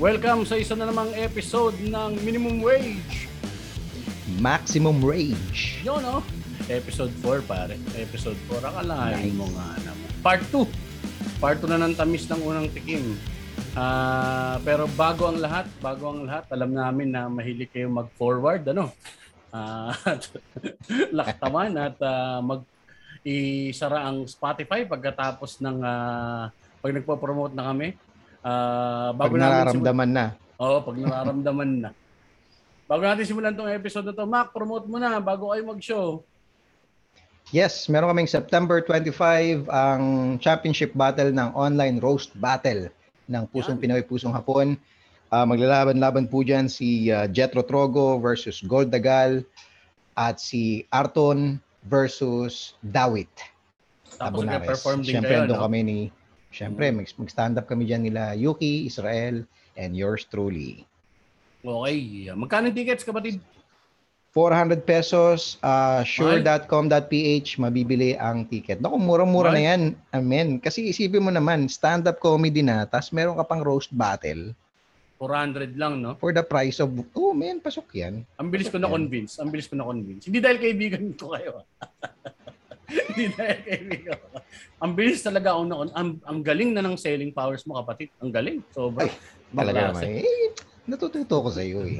Welcome sa isa na namang episode ng Minimum Wage. Maximum Rage. Yun, no? Episode 4, pare. Episode 4. Akalain mo nga naman. Part 2. Part 2 na ng tamis ng unang tikim. Ah, pero bago ang lahat, bago ang lahat, alam namin na mahilig kayo mag-forward, ano? Ah, laktaman at ah, mag isara ang Spotify pagkatapos ng ah, pag nagpo-promote na kami. Ah, Pag namin simulan- nararamdaman na. Oo, pag nararamdaman na. Bago natin simulan tong episode na to, Mac, promote mo na bago kayo mag-show. Yes, meron kaming September 25 ang championship battle ng online roast battle ng Pusong Yan. Pinoy Pusong Hapon. Ah, maglalaban-laban po dyan si ah, Jetro Trogo versus Gold Dagal at si Arton versus Dawit. Tapos nag-perform din Siyempre, kayo, andun no? kami ni Siyempre, mag- mag-stand up kami dyan nila Yuki, Israel, and yours truly. Okay. Magkano yung tickets, kapatid? 400 pesos, uh, sure.com.ph, mabibili ang ticket. Naku, murang-mura na yan. Amen. Kasi isipin mo naman, stand-up comedy na, tas meron ka pang roast battle 400 lang, no? for the price of, oh man, pasok yan. Ang bilis ko na convince. Ang bilis ko na convince. Hindi dahil kaibigan ko kayo. ah. Hindi dahil kaibigan ko. Ang bilis talaga ako na ang, ang galing na ng selling powers mo, kapatid. Ang galing. Sobra. Ay, Talaga naman. Eh, natututo ko sa iyo eh.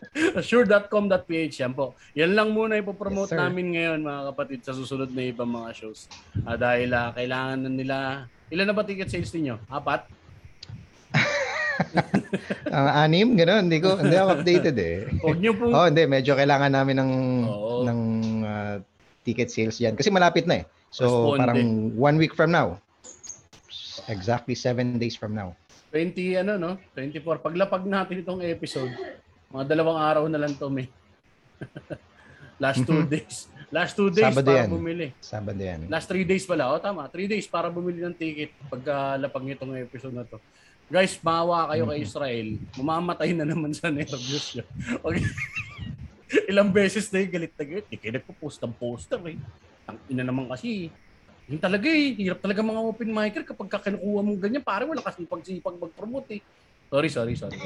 sure.com.ph yan po. Yan lang muna ipopromote Yes, sir. namin ngayon mga kapatid sa susunod na ibang mga shows. Ah, dahil ah, kailangan na nila, ilan na ba ticket sales ninyo? Apat? Ang anim, gano'n. Hindi ko, hindi ako updated eh. Huwag niyo pong, Oh, hindi. Medyo kailangan namin ng, Oo. ng ah, ticket sales yan. Kasi malapit na eh. So, Responde. parang one week from now. Exactly seven days from now. 20 ano no, 24. Paglapag natin itong episode, mga dalawang araw na lang to, may. Last two days. Last two days Sabado para yan. bumili. Sabado yan. Last three days pala. O tama, three days para bumili ng ticket pagkalapag nitong episode na to. Guys, maawa kayo kay Israel. Mamamatay na naman sa nervyos yun. Okay. Ilang beses na yung galit na galit. Hindi kayo nagpo-post ng poster eh. Ang ina naman kasi. Yun talaga eh. Hirap talaga mga open micer kapag ka kinukuha mong ganyan. Parang wala kasi pagsipag mag-promote eh. Sorry, sorry, sorry.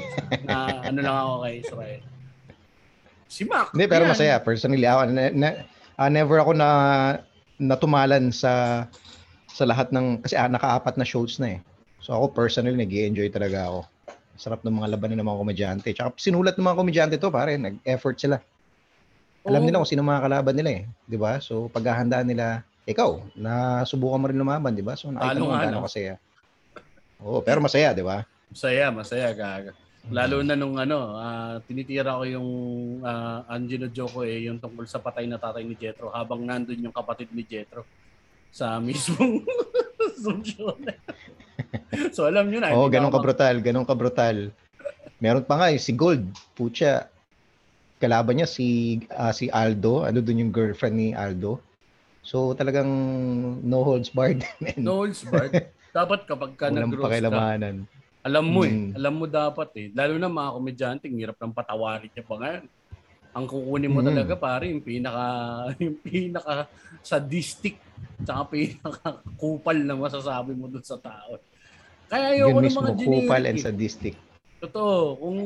na ano lang ako kay Israel. Si Mac. Hindi, pero yan. masaya. Personally, ako, na, na, ah, never ako na natumalan sa sa lahat ng, kasi ah, nakaapat na shows na eh. So ako personally, nag enjoy talaga ako. Sarap ng mga labanan ng mga komedyante. Tsaka sinulat ng mga komedyante to, pare. Nag-effort sila. Alam Oo. nila kung sino mga kalaban nila eh. Di ba? So paghahandaan nila, ikaw, nasubukan mo rin lumaban, di ba? So nakita Talo mo nga, gaano no? kasaya. Oo, pero masaya, di ba? Masaya, masaya gaga. Lalo na nung ano, ah, tinitira ko yung uh, Angelo Joko eh, yung tungkol sa patay na tatay ni Jetro habang nandun yung kapatid ni Jetro sa mismong na. so alam nyo na. Oo, hindi ganun na ka ako- brutal, ganun ka brutal. Meron pa nga eh, si Gold, pucha, kalaban niya si ah, si Aldo, ano dun yung girlfriend ni Aldo. So talagang no holds barred. man. No holds barred. Dapat kapag ka nag-roast ka, alam mo eh. Mm. Alam mo dapat eh. Lalo na mga komedyante, hirap ng patawarin niya pa ngayon. Ang kukunin mo Mm. talaga pare, yung pinaka, yung pinaka sadistic, tsaka pinaka kupal na masasabi mo dun sa tao. Kaya ayoko ng mga kupal generic. and eh. sadistic. Totoo. Kung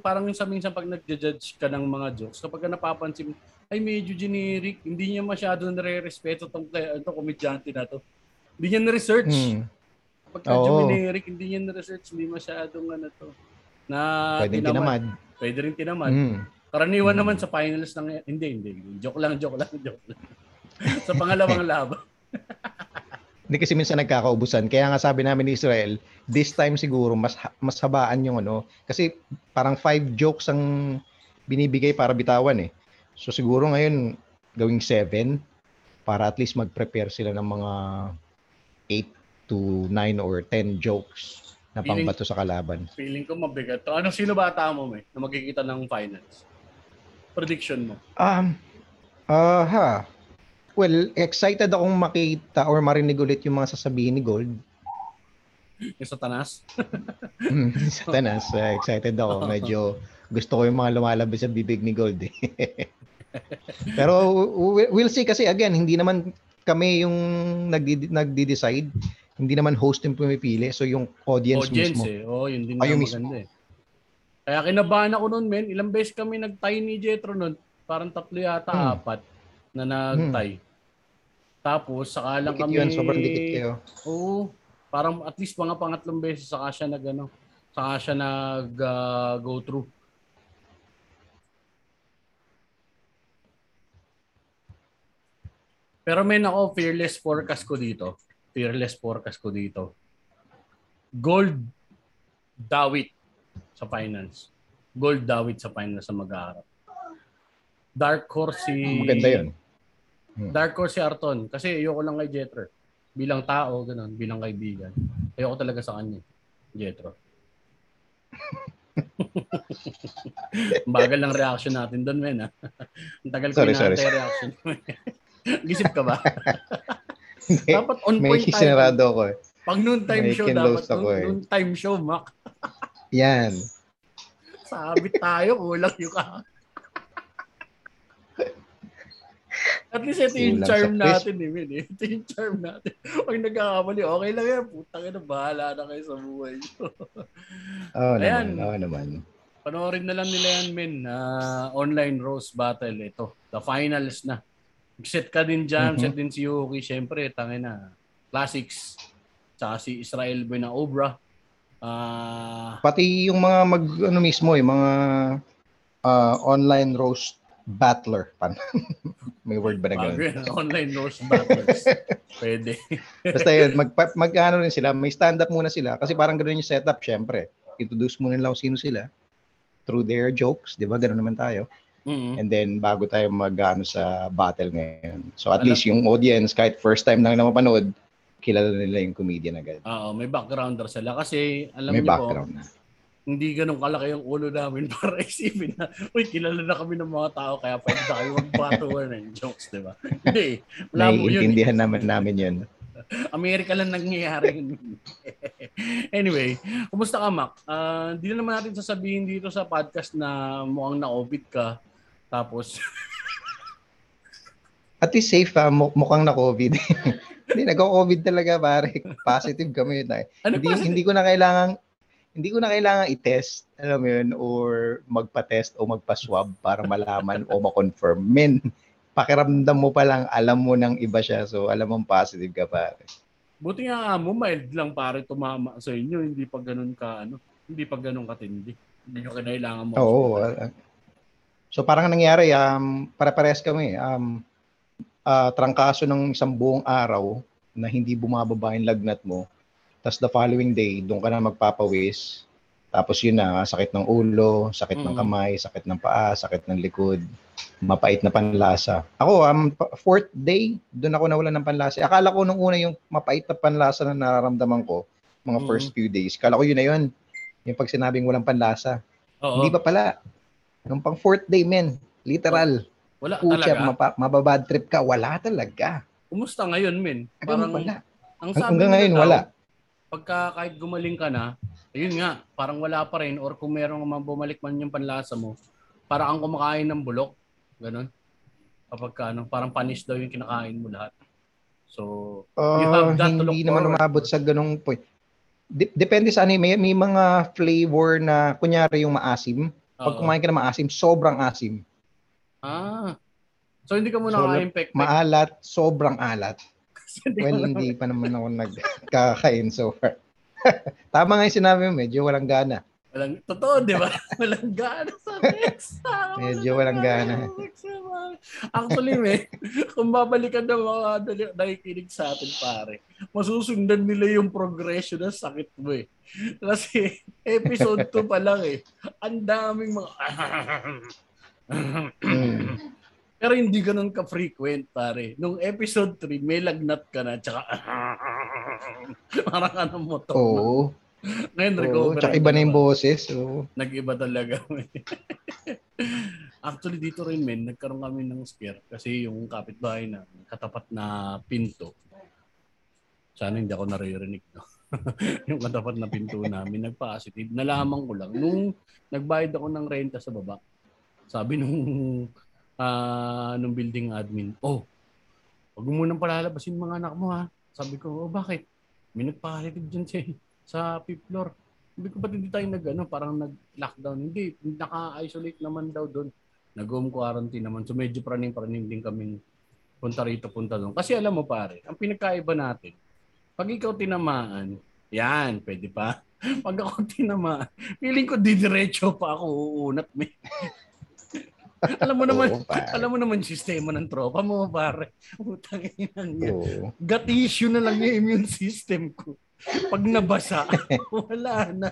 parang sa minsan pag nagja-judge ka ng mga jokes, kapag ka napapansin, ay medyo generic, hindi niya masyado nare-respeto tong kaya ito komedyante na to. Hindi niya na-research. Hmm. Pagka Oo. generic, hindi niya na-research, hindi masyadong ano to. Na Pwedeng tinamad. Pwede rin tinamad. Hmm. Karaniwan Mm. naman sa finals ng hindi, hindi. Joke lang, joke lang, joke lang. sa pangalawang laban. Hindi kasi minsan nagkakaubusan. Kaya nga sabi namin ni Israel, this time siguro mas mas habaan yung ano. Kasi parang five jokes ang binibigay para bitawan eh. So siguro ngayon gawing seven para at least mag-prepare sila ng mga 8 to 9 or 10 jokes na Feeling- pangbato sa kalaban. Feeling ko mabigat to. Ano, sino bata mo, may, na magkikita ng finals? Prediction mo. Um, ah ha. Well, excited akong makita or marinig ulit yung mga sasabihin ni Gold. Yung satanas? Mm, Satanas, uh, excited ako. Medyo gusto ko yung mga lumalabas sa bibig ni Gold. eh. Pero we- we'll see kasi again, hindi naman kami yung nagdi- nagdi-decide. Hindi naman host yung pumipili. So yung audience, Audience mismo. eh. Oo, yun din Ay, yung mismo. maganda eh. Kaya kinabahan ako noon, men. Ilang beses kami nag-tie ni Jetro noon. Parang tatlo yata, Hmm. apat na nag-tie. Tapos, saka lang Dikit kami... yun, sobrang dikit kayo. Oo. Parang at least mga pangatlong beses saka siya nag ano, saka siya nag ah, go through. Pero men ako fearless forecast ko dito. Fearless forecast ko dito. Gold Dawit sa finance. Gold Dawit sa finance sa mag-aarap. Dark horse si Maganda yun. Dark horse si Arton kasi ayoko lang kay Jetro. Bilang tao, ganun, bilang kaibigan. Ayoko talaga sa kanya. Jetro. Ang Bagal ng reaction natin doon, men. Ha? Ang tagal ko Sorry, sorry, reaction. Gisip ka ba? Dapat on May point tayo. sinarado ko eh. Pag noon time May show, dapat noon, eh. noon time show, Mac. Yan. Sabit tayo, kulang yung ka. At least ito yung charm natin eh, men. eh. Ito yung charm natin. Pag nagkakamali, okay lang yan. Putang ina, bahala na kayo sa buhay nyo. Oo Ayan. naman. Oo naman. Panoorin na lang nila yan, men. Ah, online roast battle. Ito, the finals na. Set ka din dyan, Mhm. set din si Yuki. Siyempre, tangin na. Classics. Tsaka si Israel Boy na Obra. Ah, Pati yung mga mag ano mismo, yung mga ah, online roast battler. Pan. May word ba na ganun? online roast battles. Pwede. Basta yun, mag, mag ano rin sila, may stand-up muna sila. Kasi parang ganun yung setup, syempre. Introduce muna nila kung sino sila through their jokes, di ba? Ganun naman tayo. Mhm. And then, bago tayo mag ano, sa battle ngayon. So, at Alam- least yung audience, kahit first time lang na mapanood, kilala nila yung comedian agad. Oo, may backgrounder sila. Kasi, alam may niyo po, background na. Hindi ganun kalaki yung ulo namin para isipin na, uy, kilala na kami ng mga tao, kaya pwede na kayo magbatuan ng jokes, di ba? Hindi. Wala mo yun. Naiintindihan naman namin yun. Amerika lang nangyayari yun. anyway, kumusta ka, Mac? Ah, Hindi na naman natin sasabihin dito sa podcast na mukhang na-COVID ka. Tapos, At least safe ha, mu- mukhang na COVID. hindi, nagko-COVID talaga pare. Positive kami. Na. ano hindi, pa? hindi ko na kailangan hindi ko na kailangan i-test, alam mo yun, or magpa-test o magpa-swab para malaman o ma-confirm. Men, pakiramdam mo pa lang, alam mo nang iba siya. So, alam mong positive ka pare. Buti nga mo, mild lang pare tumama sa inyo. Hindi pa ganun ka, ano, hindi pa ganun katindi. Hindi nyo kinailangan mo. Oo. ah, so, parang nangyari, um, pare-pares kami. Um, ah, trangkaso ng isang buong araw na hindi bumababa yung lagnat mo. Tapos the following day, doon ka na magpapawis. Tapos yun na, sakit ng ulo, sakit ng Mm. kamay, sakit ng paa, sakit ng likod, mapait na panlasa. Ako, um, pa- fourth day, doon ako nawala ng panlasa. Akala ko nung una yung mapait na panlasa na nararamdaman ko, mga Mm. first few days. Kala ko yun na yun. Yung pag sinabing walang panlasa. Oo. Hindi pa pala. Nung pang fourth day, men. Literal. Wala Pucha, talaga. mapa- mababad trip ka. Wala talaga. Kumusta ngayon, men? Hanggang wala. ang sabi Hanggang ngayon, daw, wala. Pagka kahit gumaling ka na, ayun nga, parang wala pa rin or kung merong bumalik man yung panlasa mo, para ang kumakain ng bulok. Ganon. Kapag ka, ano, parang panis daw yung kinakain mo lahat. So, You Uh, have that to look hindi naman umabot sa ganong point. Dep- depende sa ano, eh. may, may mga flavor na, kunyari yung maasim. Pag kumain ka ng maasim, sobrang asim. Ah. So, hindi ka muna So, kakain pek Maalat, sobrang alat. Well, hindi pa naman ako nagkakain so far. Tama nga yung sinabi mo, medyo walang gana. Walang, totoo, di ba? Walang gana sa. Ah, Medyo walang gana. Actually, me, kung babalikan ng mga nakikinig sa atin, pare, masusundan nila yung progression ng sakit mo eh. Kasi episode 2 pa lang eh. Ang daming mga... Pero hindi ganun ka-frequent, pare. Nung episode 3, may lagnat ka na, tsaka parang ano mo to. Oo. Ngayon, Oo. recover. Tsaka iba na yung boses. Oo. Nag-iba talaga. Actually, dito rin, men, nagkaroon kami ng scare kasi yung kapitbahay na katapat na pinto. Sana hindi ako naririnig, no? yung katapat na pinto namin, nagpa-positive. Nalaman ko lang, nung nagbayad ako ng renta sa baba, sabi nung, ah, nung building admin, oh, wag mo munang palalabasin mga anak mo, ha? Sabi ko, oh, bakit? May nagpa-positive dyan sa, sa fifth floor. Hindi ko ba't hindi tayo nag, ano, parang nag-lockdown? Hindi, naka-isolate naman daw doon. Nag-home quarantine naman. So medyo praning-praning din kaming punta rito, punta doon. Kasi alam mo pare, ang pinagkaiba natin, pag ikaw tinamaan, yan, pwede pa. Pag ako tinamaan, feeling ko didiretso pa ako uunat. May. Alam mo naman, Oo, pare. alam mo naman sistema ng tropa mo, pare. Utang ina niya. Oo. Gut issue na lang yung immune system ko. Pag nabasa, wala na.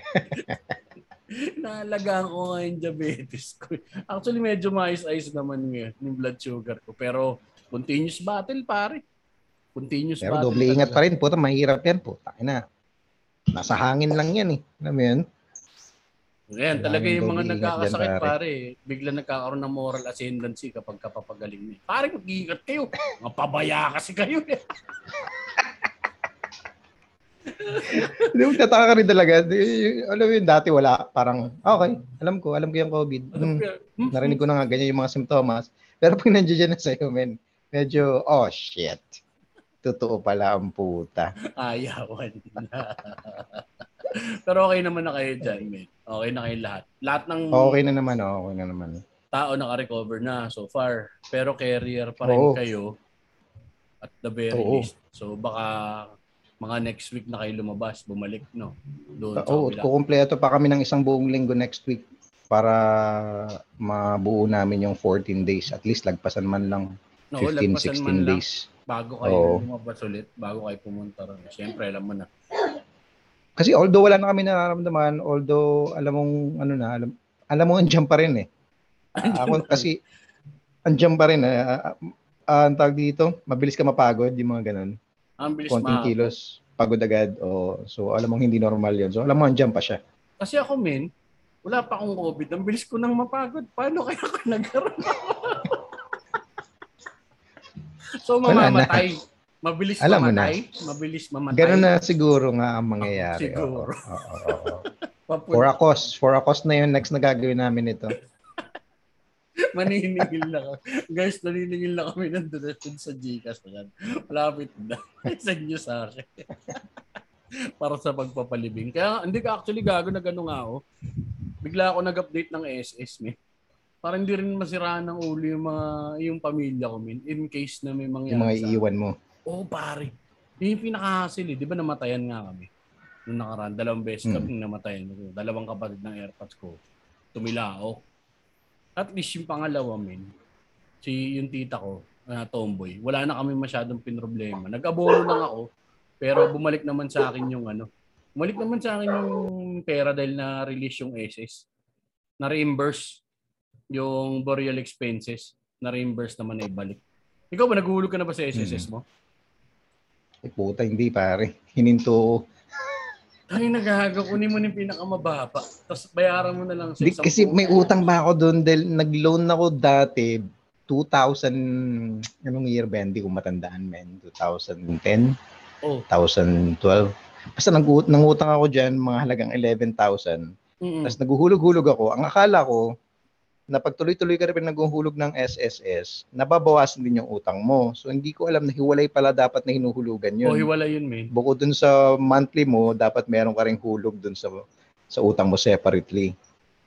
Naalagaan ko nga yung diabetes ko. Actually, medyo mais-ice naman ngayon yung blood sugar ko. Pero, continuous battle, pare. Continuous Pero battle. doble ingat pa rin. Puta, mahirap yan. Puta, na. Nasa hangin lang yan eh. Alam mo yun? Ayan, talaga yung mga nagkakasakit, dyan, pare. pare. Bigla nagkakaroon ng moral ascendancy kapag kapapagaling niya. Pare, mag-iingat kayo. Mga pabaya kasi kayo. eh. Hindi mo tataka ka rin talaga. Alam mo yun, dati wala. Parang, okay, alam ko, alam ko yung COVID. Hmm, Hmm? narinig ko na nga ganyan yung mga simptomas. Pero pag nandiyan na sa'yo, men, medyo, oh shit. Totoo pala ang puta. Ayawan na. Pero okay naman na kayo dyan, man. Okay na kayo lahat. Lahat ng Okay na naman, oh, okay na naman. tao naka-recover na so far. Pero carrier pa rin Oo. kayo at the very Oo. least. So baka mga next week na kayo lumabas, bumalik, no? Doon sa Oo, kabila. kukumpleto pa kami ng isang buong linggo next week para mabuo namin yung 14 days. At least lagpasan man lang No, 15, lagpasan 16 man lang days. bago kayo Oo. lumabas ulit, bago kayo pumunta ron. Siyempre, alam mo na. Kasi although wala na kami nararamdaman, although alam mong ano na, alam, alam mo andiyan pa rin eh. Ah, ako kasi andiyan pa rin eh. Ah, ah, ang tawag dito, mabilis ka mapagod, yung mga ganun. Ang bilis Konting ma- kilos, pagod agad. O, so alam mong hindi normal yun. So alam mo andiyan pa siya. Kasi ako, men, wala pa akong COVID. Ang bilis ko nang mapagod. Paano kaya ako nagkaroon? So, na. mamamatay. Mabilis Alam mo mamatay. Mabilis mamatay. Ganun na siguro nga ang mangyayari. Siguro. Oo, oo, oo. Papun- For a cause. For a cause na yun, next na gagawin namin ito. Maniningil na kami. Guys, naniningil na kami ng donation sa Gcash. Ayan. Malapit na. Send nyo sa akin. Para sa pagpapalibing. Kaya hindi ka actually gago na gano'n nga ako. Bigla ako nag-update ng SS, me. Para hindi rin masiraan ng ulo yung mga yung pamilya ko, min. In case na may mangyari Yung mga iiwan mo. Oo, pare. Yun yung pinakahasil eh. Di ba namatayan nga kami? Nung nakaraan, dalawang beses Hmm. kami namatayan. Dalawang kapatid ng airpods ko. Tumilao. At least yung pangalawa, min, si yung tita ko, na tomboy, wala na kami masyadong pinroblema. Nag-abono lang ako, pero bumalik naman sa akin yung ano, bumalik naman sa akin yung pera dahil na-release yung SS. Na-reimburse yung burial expenses. Na-reimburse naman na ibalik. Ikaw ba, naguhulog ka na ba sa SSS mo? Eh, puta, hindi pare. Hininto. Ay, naghahaga, kunin mo na yung pinakamababa. Tapos bayaran mo na lang sa Di, isang kasi may utang ba ako doon dahil nag-loan ako dati 2000 anong year ba? Hindi ko matandaan, men. 2010, Oh. 2012. Basta nang nangutang ako diyan mga halagang 11,000. Mm-mm. Tapos naguhulog-hulog ako. Ang akala ko na pag tuloy-tuloy ka rin naghuhulog ng SSS, nababawasan din yung utang mo. So hindi ko alam na hiwalay pala dapat na hinuhulugan yun. Oh, hiwala yun, man. Bukod dun sa monthly mo, dapat meron ka ring hulog dun sa sa utang mo separately.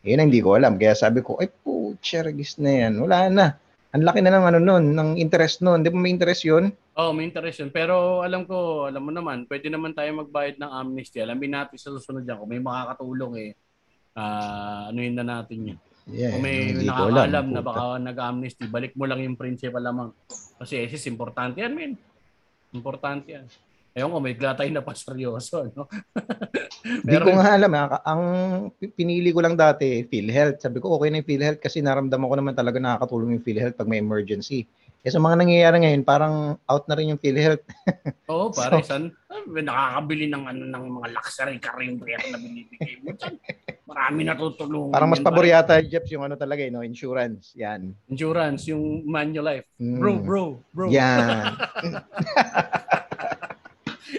Yun ang hindi ko alam. Kaya sabi ko, ay po, regis na yan. Wala na. Ang laki na ng ano nun, ng interest nun. Di ba may interest yun? Oh, may interest yun. Pero alam ko, alam mo naman, pwede naman tayo magbayad ng amnesty. Alamin natin sa susunod yan. Kung may makakatulong eh, ah ano yun na natin yun. Yeah, Kung may nakakaalam alam, na baka nag-amnesty, balik mo lang yung principal lamang. Kasi SS, importante yan, men. Importante yan. Ewan ko, may tayo na pa seryoso, no? Hindi ko nga alam. ah. Ang pinili ko lang dati, PhilHealth. Sabi ko, okay na yung PhilHealth kasi naramdaman ko naman talaga nakakatulong yung PhilHealth pag may emergency. Eh sa mga nangyayari ngayon, parang out na rin yung PhilHealth. Oo, pare, san? Ah, nakakabili ng ano ng mga luxury car yung pera na binibigay mo dyan. Marami natutulungan. Parang mas pabor yata, Jeps, yung ano talaga, eh, no? insurance. Yan. Insurance, yung Manulife. Mm. Bro, bro, bro. Yan.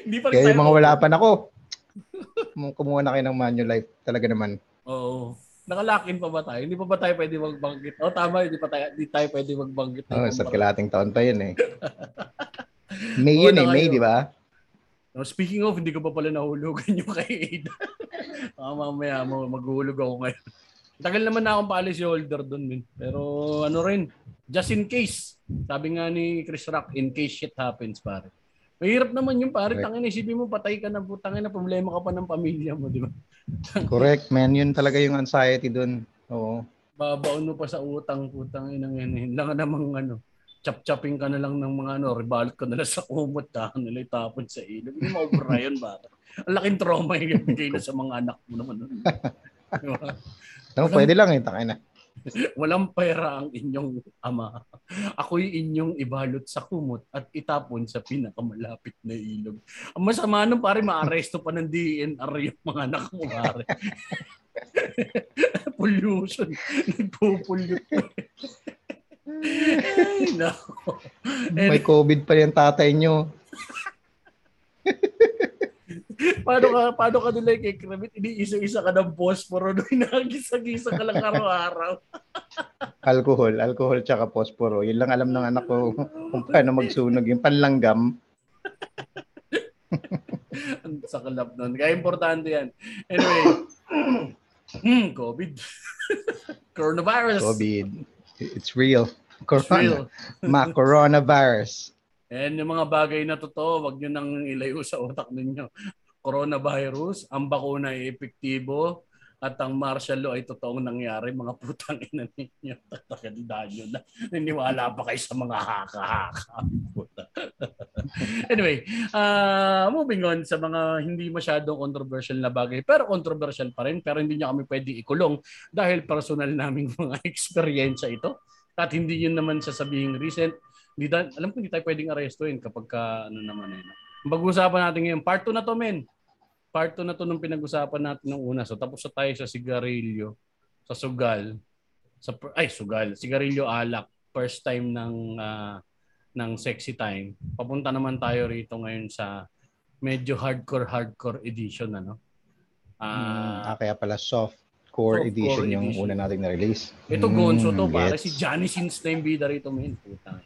Hindi pa rin Kaya tayo- yung mga wala pa ako, kumuha na kayo ng Manulife. Talaga naman. Oo. Nakalock-in pa ba tayo? Hindi pa ba tayo pwede magbanggit? Oh, tama, hindi pa tayo, hindi tayo pwede magbanggit. ng Oh, sa kalating taon pa yun eh. May yun eh, May, di ba? No, speaking of, hindi ko pa pala nahulugan yung kay Ada. ah, mamaya maghuhulog ako ngayon. Tagal naman na akong policy holder doon, min. Pero ano rin, just in case. Sabi nga ni Chris Rock, in case shit happens, pare. Mahirap naman yung pare, tangin isipin mo, patay ka na, putangin na, problema ka pa ng pamilya mo, di ba? Correct, man. Yun talaga yung anxiety dun. Oo. Babaon mo pa sa utang, putang inang yan. Lang namang ano, chap-chapping ka na lang ng mga ano, rebalot ka na lang sa kumot, tahan nila itapon sa ilog. Hindi maubra yun, pare. Ang laking trauma yung bigay na sa mga anak mo naman. Di ba? No, pwede lang eh. Takay na. Walang pera ang inyong ama. Ako'y inyong ibalot sa kumot at itapon sa pinakamalapit na ilog. Ang masama nun, pare, maaresto pa ng DNR yung mga anak mo, pare. Pollution. Nagpo-pollute. Ay, nako. May COVID pa yung tatay nyo. paano ka, paano ka nila kay Kramit? Iniisa-isa ka ng posporo doon. Nagisa-gisa ka lang araw-araw. Alcohol. Alcohol tsaka posporo. Yun lang alam ng anak ko kung paano magsunog. Yung panlanggam. Ang sakalap nun. Kaya importante yan. Anyway, hmm, COVID. Coronavirus. COVID. It's real. It's Corona. real. Ma, coronavirus. And yung mga bagay na totoo, wag nyo nang ilayo sa utak ninyo. Coronavirus, ang bakuna ay epektibo, at ang martial law ay totoong nangyari. Mga putang ina ninyo. Tatagandaan nyo na. Niniwala pa kayo sa mga haka-haka. Anyway, uh, moving on sa mga hindi masyadong controversial na bagay. Pero controversial pa rin. Pero hindi nyo kami pwede ikulong dahil personal naming mga experience ito. At hindi yun naman sasabihin recent hindi alam ko hindi tayo pwedeng arestuin kapag ka, ano naman eh. no? Ang pag-uusapan natin ngayon, part 2 na to men. Part 2 na to nung pinag-usapan natin nung una. So tapos na tayo sa sigarilyo, sa sugal, sa ay sugal, sigarilyo alak, first time ng ah, ng sexy time. Papunta naman tayo rito ngayon sa medyo hardcore hardcore edition ano. Mm, Ah, ah, kaya pala soft core Soft edition core yung edition. una nating na-release. ito Mm, Gonzo to pare gets. si Johnny Sins na yung bida rito men. Puta.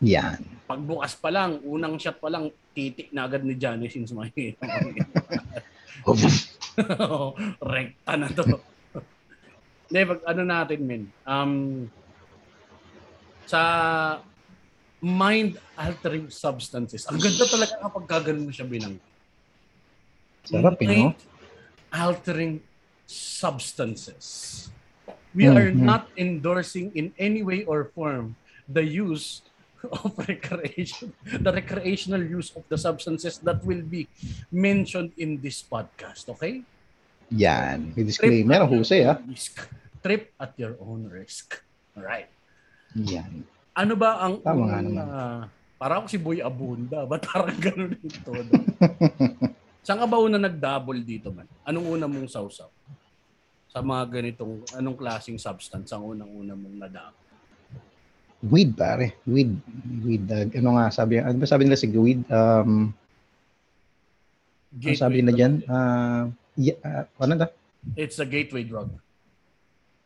Yan. Pagbukas pa lang, unang shot pa lang, titik na agad ni Johnny since makikita. Rekta na to. Hindi, pag ano natin, men. Um, sa mind-altering substances. Ang ganda talaga kapag gaganon mo siya binang. Sarap eh, no? Mind-altering substances. We are Mhm. not endorsing in any way or form the use of recreation, the recreational use of the substances that will be mentioned in this podcast. Okay? Yan. May disclaimer. Ang husay ah. Risk. Trip at your own risk. Alright. Yan. Ano ba ang Tama nga naman. ah, parang si Boy Abunda. Ba't parang ganun dito? Saan ka ba una nag-double dito man? Anong una mong sausaw? Sa mga ganitong, anong klaseng substance ang unang-una mong nadaan? Weed, pare. Weed. Weed. uh, ano nga sabi, ano ba sabi nila sa weed? Um, ano sabi nila dyan? Uh, yeah, uh, ano da? It's a gateway drug.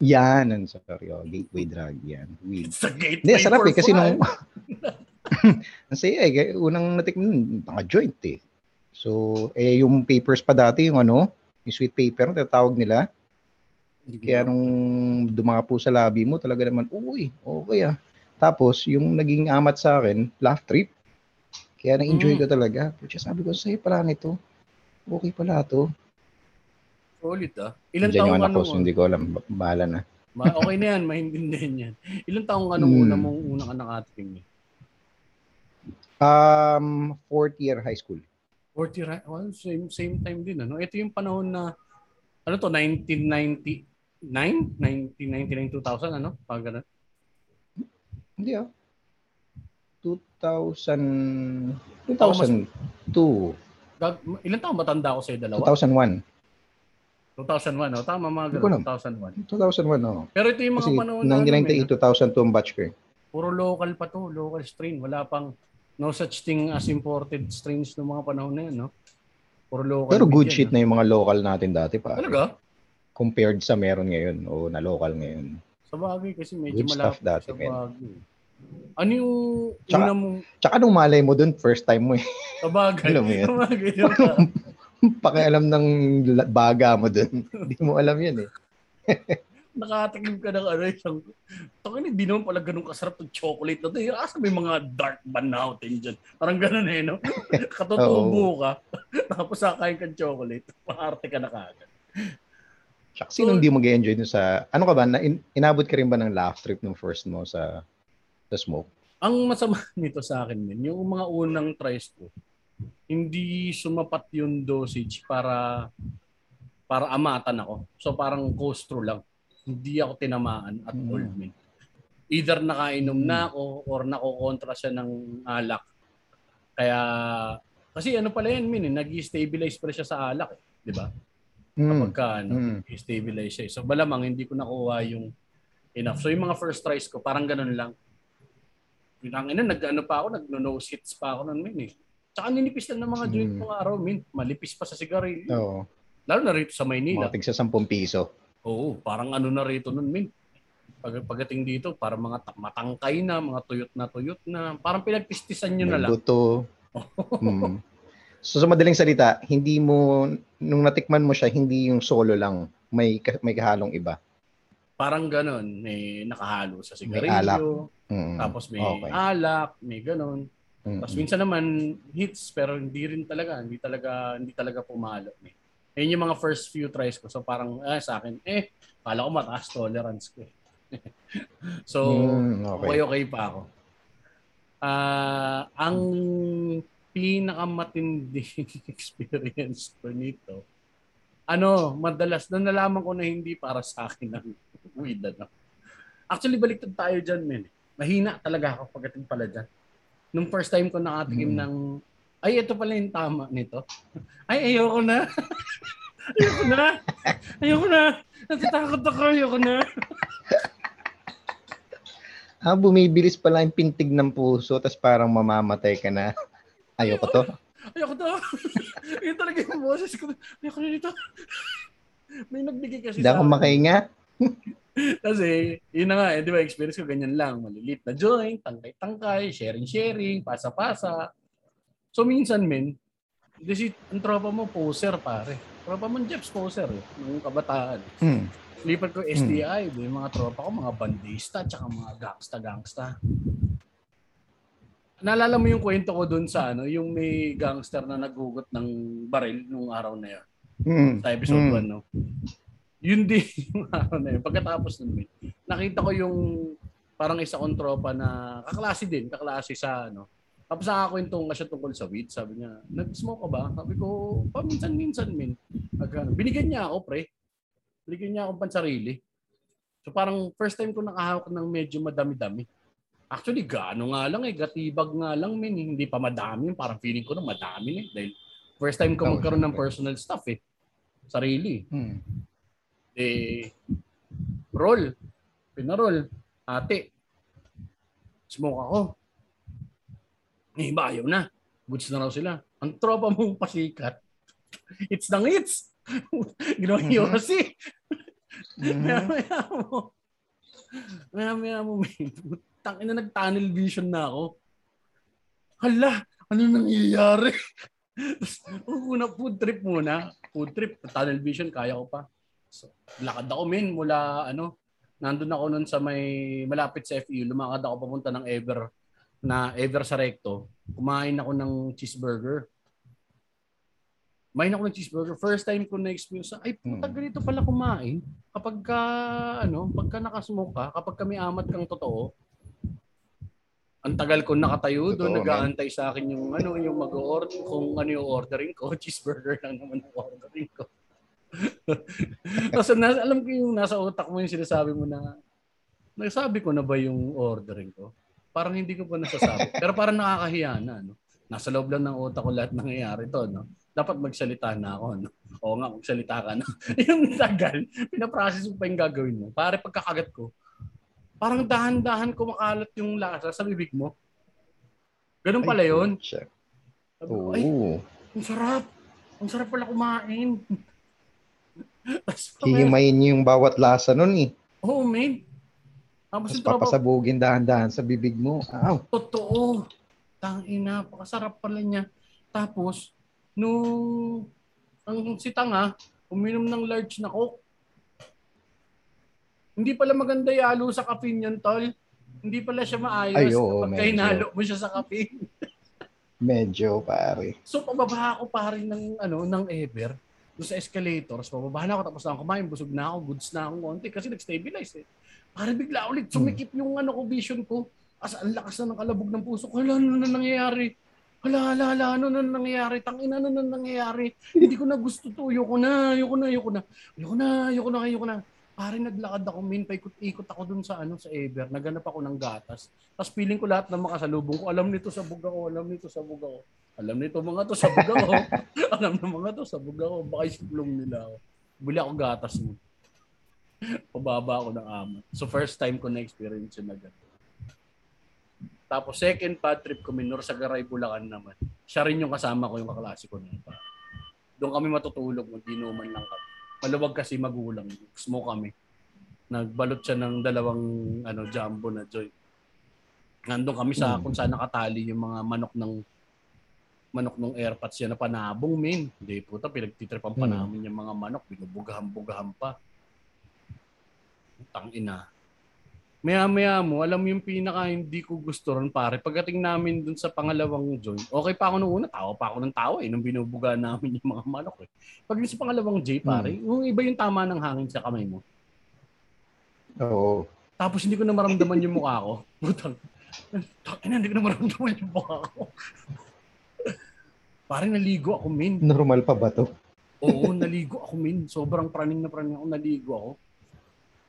Yan. Ano, sorry. Oh, gateway drug. Yan. Weed. It's a gateway Hindi, sarap eh. Kasi nung... Ang saya eh. Unang natikman, mga joint eh. So, eh, yung papers pa dati, yung ano, yung sweet paper, tatawag nila. Kaya nung dumapo sa labi mo, talaga naman, uy, okay ah. Tapos, yung naging amat sa akin, laugh trip. Kaya na-enjoy Mm. ko talaga. Pucha, sabi ko, sa'yo pala nito. Okay pala to. Solid ah. Ilan Diyan taong ano? so hindi ko alam. Ba- Bahala na. Ma- okay na yan, maintindihan yan. Ilan taong anong Hmm. una mong unang anak ating? Um, fourth year high school. 40 ra- well, same same time din ano. Ito yung panahon na ano to 1999, 1999 2000 ano? Pag ganun. Hindi ah. 2000, 2002, Gag- ilan taong matanda ako sa dalawa? 2001. 2001, oh. Tama mga Hindi ko ganun, alam. 2001. 2001, oh. Pero ito yung mga Kasi panahon na ano, men, 1998, 2002 ang batch ko eh. puro local pa to, local strain. Wala pang no such thing as imported strains ng mga panahon na yan, no? Puro local. Pero good shit na yung mga local natin dati pa. Talaga? Compared sa meron ngayon o na local ngayon. Sa bagay kasi medyo Good malapit stuff dati, sa bagay. Ano yung Tsaka- una mong Tsaka nung malay mo dun, first time mo eh. kabagay? Alam mo yun? Ba? Pakialam ng baga mo dun. Hindi mo alam yun eh. Nakatikim ka ng ano isang Tangin, hindi naman pala ganun kasarap ng chocolate na to. Eh, Asa may mga dark banautin dyan. Parang ganun eh, no? Katutubo ka. Tapos sakain ka ng chocolate. Paarte ka na kagad. Tsaka sino hindi mag enjoy dun sa... Ano ka ba? Na, in- inabot ka rin ba ng laugh trip nung first mo sa sa smoke? Ang masama nito sa akin, min, yung mga unang tries ko, hindi sumapat yung dosage para para amatan ako. So parang coast through lang. Hindi ako tinamaan at Mm. all, min. Either nakainom Mm. na ako or nakokontra siya ng alak. Kaya, kasi ano pala yan, min, eh, nag-stabilize pa siya sa alak, eh, di ba? Kapag Mm. ka, ano, Mm. stabilize siya. So malamang hindi ko nakuha yung enough. So yung mga first tries ko, parang ganun lang. Yung ang ina, nag-ano pa ako, nag-nose hits pa ako nun, min eh. Tsaka ninipis lang ng mga joint Mm. mga araw, min. Malipis pa sa sigarilyo. Oo. Lalo na rito sa Maynila. Mga tigsa 10 piso. Oo, parang ano na rito nun, min. Pag, pagdating dito, parang mga ta- matangkay na, mga tuyot na tuyot na. Parang pinagpistisan nyo na May lang. buto. Mm. So sa madaling salita, hindi mo, nung natikman mo siya, hindi yung solo lang. May, may kahalong iba. Parang ganon. May nakahalo sa sigarilyo. Mm. Tapos may Okay. alak, may ganon. Mm. Tapos minsan naman hits pero hindi rin talaga, hindi talaga hindi talaga pumalo eh. Ayun yung mga first few tries ko. So parang eh, sa akin, eh, kala ko mataas tolerance ko eh. so, Mm, okay. okay okay pa ako. Ah, ang pinakamatinding experience ko nito, ano, madalas na nalaman ko na hindi para sa akin ang weed. Ano. Actually, baliktad tayo dyan, men. Mahina talaga ako pagdating pala dyan. Nung first time ko nakatikim Mm. ng, ay, ito pala yung tama nito. Ay, ayoko na. ayoko na. Ayoko na. Natatakot ako. Ayoko na. Ah, bumibilis pala yung pintig ng puso, tapos parang mamamatay ka na. Ayoko to. Ayoko to. Yun talaga yung boses ko. Ayoko na dito. May nagbigay kasi Hindi ako akin. makahinga. Kasi, yun na nga, eh, di ba, experience ko ganyan lang. Malilit na joint, tangkay-tangkay, sharing-sharing, pasa-pasa. So, minsan, men, kasi ang tropa mo, poser, pare. Tropa mo, Jeps, poser, eh, nung kabataan. Hmm. Lipat ko STI, di, mga tropa ko, mga bandista, tsaka mga gangsta-gangsta. Naalala mo yung kwento ko dun sa ano, yung may gangster na nagugot ng baril nung araw na yun Hmm. sa episode Mm. 1, no? Yun din yung araw na yun. Pagkatapos nun, nakita ko yung parang isa kong tropa na kaklase din, kaklase sa ano. Tapos nakakwentong nga siya tungkol sa weed. Sabi niya, nag-smoke ka ba? Sabi ko, paminsan-minsan, min. Nag- Binigyan niya ako, pre. Binigyan niya ako pansarili. So parang first time ko nakahawak ng medyo madami-dami. Actually, gaano nga lang eh. Gatibag nga lang, min. Hindi pa madami. Parang feeling ko na madami eh. Dahil first time ko magkaroon ng personal stuff eh. Sarili. Hmm. Eh, roll. Pinarol. Ate. Smoke ako. Eh, ayaw na. Goods na raw sila. Ang tropa mong pasikat. It's nang hits. Ginawa niyo Mhm. kasi. Mhm. Maya-maya mo. Maya-maya mo, may tangin na nag-tunnel vision na ako. Hala, ano nangyayari? Una, food trip muna. Food trip, tunnel vision, kaya ko pa. So, lakad ako, men, mula, ano, nandun ako nun sa may, malapit sa FEU, lumakad ako papunta ng Ever, na Ever sa Recto. Kumain ako ng cheeseburger. Kumain ako ng cheeseburger. First time ko na-experience, ay, puta, Hmm. ganito pala kumain. Kapag ka, ano, pagka nakasmoke ka, kapag kami amat kang totoo, ang tagal ko nakatayo doon, nag-aantay sa akin yung ano, yung mag-order, kung ano yung ordering ko, cheeseburger lang naman ang ordering ko. Kasi nasa, alam ko yung nasa utak mo yung sinasabi mo na, nasabi ko na ba yung ordering ko? Parang hindi ko pa nasasabi. Pero parang nakakahiya na, no? Nasa loob lang ng utak ko lahat nangyayari to, no? Dapat magsalita na ako, no? Oo nga, magsalita ka na. yung tagal, pinaprocess mo pa yung gagawin mo. Pare pagkakagat ko, parang dahan-dahan kumakalat yung lasa sa bibig mo. Ganun pala yun. Sabi ko, Ay, ang sarap. Ang sarap pala kumain. Hihimayin niyo yung bawat lasa nun eh. oh, man. Tapos Tapos papasabugin dahan-dahan sa bibig mo. Aw. totoo. Tangina, pakasarap pala niya. Tapos, nung ang si Tanga, uminom ng large na coke. Hindi pala maganda yalo sa caffeine yun, tol. Hindi pala siya maayos Ay, oo, kapag hinalo mo siya sa caffeine. Medyo, pare. So pababa ako pare ng ano ng Ever doon sa escalators, pababa na ako tapos na ako kumain, busog na ako, goods na ako konti kasi nag-stabilize eh. Pare bigla ulit sumikip yung ano ko vision ko. As ang lakas na ng kalabog ng puso ko. Hala, ano na nangyayari? Hala, hala, hala, ano na nangyayari? Tangina, ano na nangyayari? Hindi ko na gusto to. Ayoko na, ayoko na, ayoko na. Ayoko na, ayoko na, ayoko na. Pare naglakad ako, min, paikot-ikot ako dun sa ano sa Ever. Naganap ako ng gatas. Tapos feeling ko lahat ng makasalubong ko, alam nito sa buga ko, alam nito sa buga ko. Alam nito mga to sa buga ko. alam ng mga to sa buga ko. Baka isiplong nila ako. Bili ako gatas mo. Pababa ako ng amat. So first time ko na-experience yun ganun. Tapos second bad trip ko, Minor sa Garay, Bulacan naman. Siya rin yung kasama ko, yung kaklase ko pa. Doon kami matutulog, mag-inuman lang kami. Maluwag kasi magulang. Smoke kami. Nagbalot siya ng dalawang ano jumbo na joy. Nandun kami sa Hmm. kung saan nakatali yung mga manok ng manok ng airpods yan na panabong min. Hindi puta, pinagtitripan pa Hmm. namin yung mga manok. Binubugahan-bugahan pa. Tangina. Maya-maya mo, alam mo yung pinaka hindi ko gusto ron pare. Pagdating namin dun sa pangalawang joint, okay pa ako nung una, tawa pa ako ng tawa eh, nung binubuga namin yung mga manok eh. Pag sa pangalawang J pare, yung iba yung tama ng hangin sa kamay mo. Oo. Tapos hindi ko na maramdaman yung mukha ko. Putang. Tangina, hindi ko na maramdaman yung mukha ko. Pare naligo ako, min. Normal pa ba to? Oo, naligo ako, min. Sobrang praning na praning ako, naligo ako.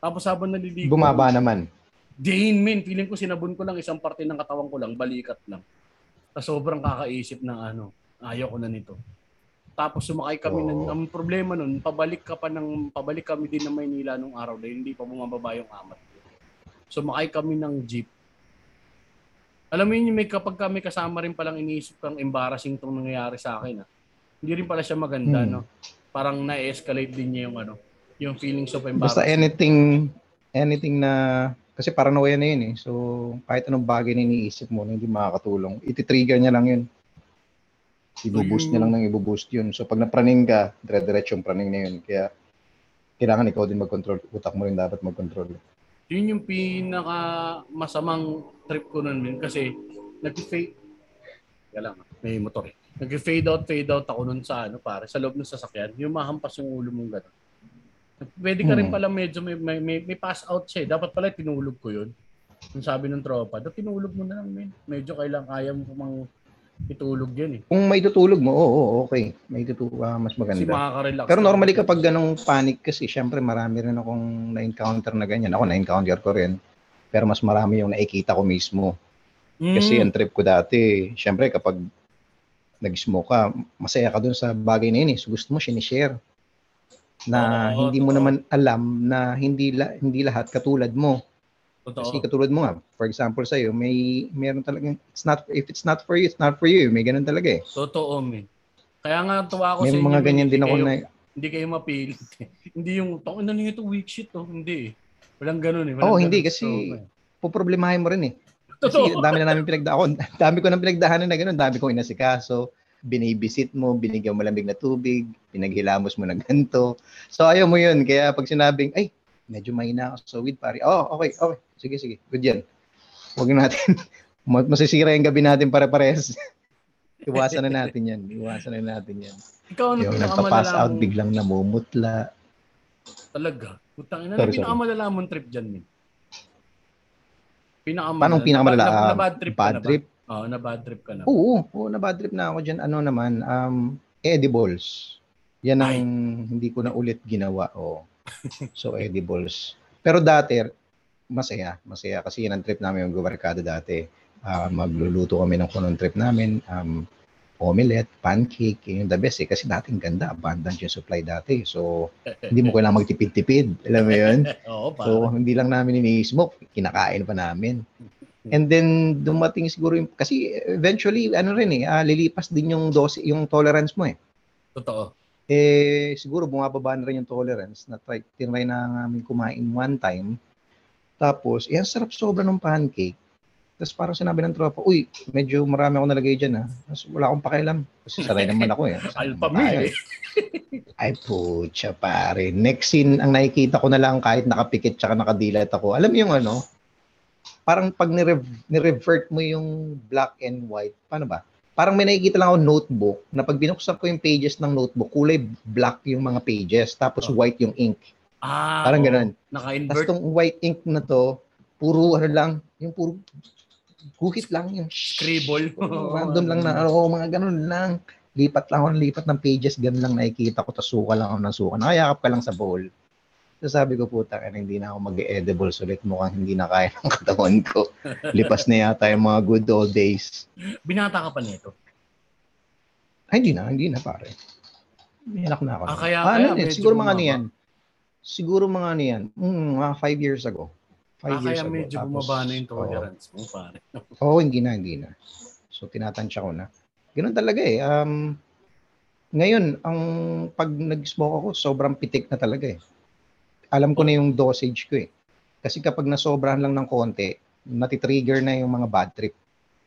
Tapos habang naliligo, Bumaba naman. Dane, min. Feeling ko sinabon ko lang isang parte ng katawan ko lang, balikat lang. Tapos sobrang kakaisip ng ano, ayaw ko na nito. Tapos sumakay kami Oo. ng, ang problema nun, pabalik ka pa ng, pabalik kami din ng Maynila nung araw dahil hindi pa bumababa yung amat. Sumakay kami ng jeep. Alam mo yun, may, kapag kami kasama rin palang iniisip kang embarrassing tong nangyayari sa akin. Ah. Hindi rin pala siya maganda, Hmm. no? Parang na-escalate din niya yung ano, yung feelings of Basta embarrassing. anything, anything na, kasi paranoia na yun eh. So, kahit anong bagay na iniisip mo na hindi makakatulong, iti-trigger niya lang yun. Ibuboost niya lang ng ibuboost yun. So, pag napraning ka, dire-diretso yung praning na yun. Kaya, kailangan ikaw din mag-control. Utak mo rin dapat mag-control. Yun yung pinaka masamang trip ko nun min kasi nag-fade Kaya lang, may motor eh. Nag-fade out, fade out ako nun sa ano pare, sa loob ng sasakyan. Yung mahampas yung ulo mong gano'n. Pwede ka rin Hmm. pala medyo may, may, may, may pass out siya eh. Dapat pala tinulog ko yun. Yung sabi ng tropa, dapat tinulog mo na lang men. Medyo kailang kaya mo pang itulog yan eh. Kung may tutulog mo, oo, oo, okay. May tutulog, ah, mas Kasi maganda. makaka-relax. Pero normally kapag ganong panic kasi, syempre marami rin akong na-encounter na ganyan. Ako na-encounter ko rin. Pero mas marami yung nakikita ko mismo. Mm, Kasi ang trip ko dati, syempre kapag nag-smoke ka, masaya ka dun sa bagay na yun eh. So gusto mo sinishare. Na Oo, hindi mo totoo. naman alam na hindi la, hindi lahat katulad mo. totoo. Kasi katulad mo nga, for example sa'yo, may meron talagang, it's not, if it's not for you, it's not for you. May ganun talaga eh. Totoo men. Kaya nga tuwa ako May sa inyo. mga men. ganyan din ako kayo- na, hindi kayo mapilit. hindi yung, tong ano nito weak shit to. Hindi eh. Walang ganun eh. Walang Oo, hindi, ganun. kasi So, eh. poproblemahin mo rin eh. Kasi Totoo. ang dami na namin pinagda ako, dami ko nang pinagdahanan na gano'n, dami kong inasikaso, binibisit mo, binigyan mo lamig na tubig, pinaghilamos mo ng ganito. So ayaw mo yun, kaya pag sinabing, ay, medyo mahina ako sa weed, pare. Oh, okay, okay. Sige, sige. Good yan. Huwag natin, ma- masisira yung gabi natin pare-pares. Iwasan na natin yan. Iwasan na natin yan. Ikaw ano Yung nagpa-pass out, biglang namumutla. Talaga. Putang ina, Sorry, ano sorry. pinakamalala mong trip dyan, min? Pinakamalala. Paano pinakamalala? Na, na, Ah, na bad trip Bad na ba? trip? Oo, na bad trip ka na. Oo, oo, na bad trip na ako dyan. Ano naman, um, edibles. Yan ang Ay. hindi ko na ulit ginawa. Oh. So, edibles. Pero dati, masaya. Masaya kasi yan ang trip namin yung gubarkada dati. Ah, magluluto kami ng kunong trip namin. Um, omelette, pancake, yun yung the best eh. Kasi dating ganda, abundant yung supply dati. So, hindi mo kailangan magtipid-tipid. Alam mo yun? Oo. So, hindi lang namin ini-smoke, kinakain pa namin. And then, dumating siguro yung, kasi eventually, ano rin eh, ah, lilipas din yung dose, yung tolerance mo eh. Totoo. Eh, siguro bumababa na rin yung tolerance na try, tinry na namin kumain one time. Tapos, yan sarap sobra ng pancake. Tapos parang sinabi ng tropa, uy, medyo marami ako nalagay dyan ha. Tapos wala akong pakialam. Kasi sanay naman ako eh. Alpha me eh. Ay, putya pare. Next scene, ang nakikita ko na lang kahit nakapikit tsaka nakadilat ako. Alam mo yung ano, parang pag nirev- nirevert mo yung black and white, paano ba? Parang may nakikita lang ako notebook na pag binuksan ko yung pages ng notebook, kulay black yung mga pages, tapos Oh. white yung ink. Ah, Parang oo. ganun. Tapos Naka-invert. tong white ink na to, puro ano lang, yung puro guhit lang yung Scribble. Random lang na, oo, mga ganun lang. Lipat lang ako ng lipat ng pages, ganun lang nakikita ko, tas suka lang ako ng suka. Nakayakap ka lang sa bowl. So sabi ko, puta, hindi na ako mag-edibles ulit. Mukhang hindi na kaya ng katawan ko. Lipas na yata yung mga good old days. Binata ka pa nito. Ay, hindi na, hindi na pare. May anak na ako. Ah, kaya- Ah, kaya ano, medyo siguro mga ano yan. Siguro mga ano yan. Mm, mga five years ago. Five Ah, years kaya ago. medyo Tapos, bumaba na yung tolerance mo, pare. Oo, hindi na, hindi na. So, tinatansya ko na. Ganun talaga eh. Um, ngayon, ang pag nag-smoke ako, sobrang pitik na talaga eh. Alam ko na yung dosage ko eh. Kasi kapag nasobrahan lang ng konti, natitrigger na yung mga bad trip.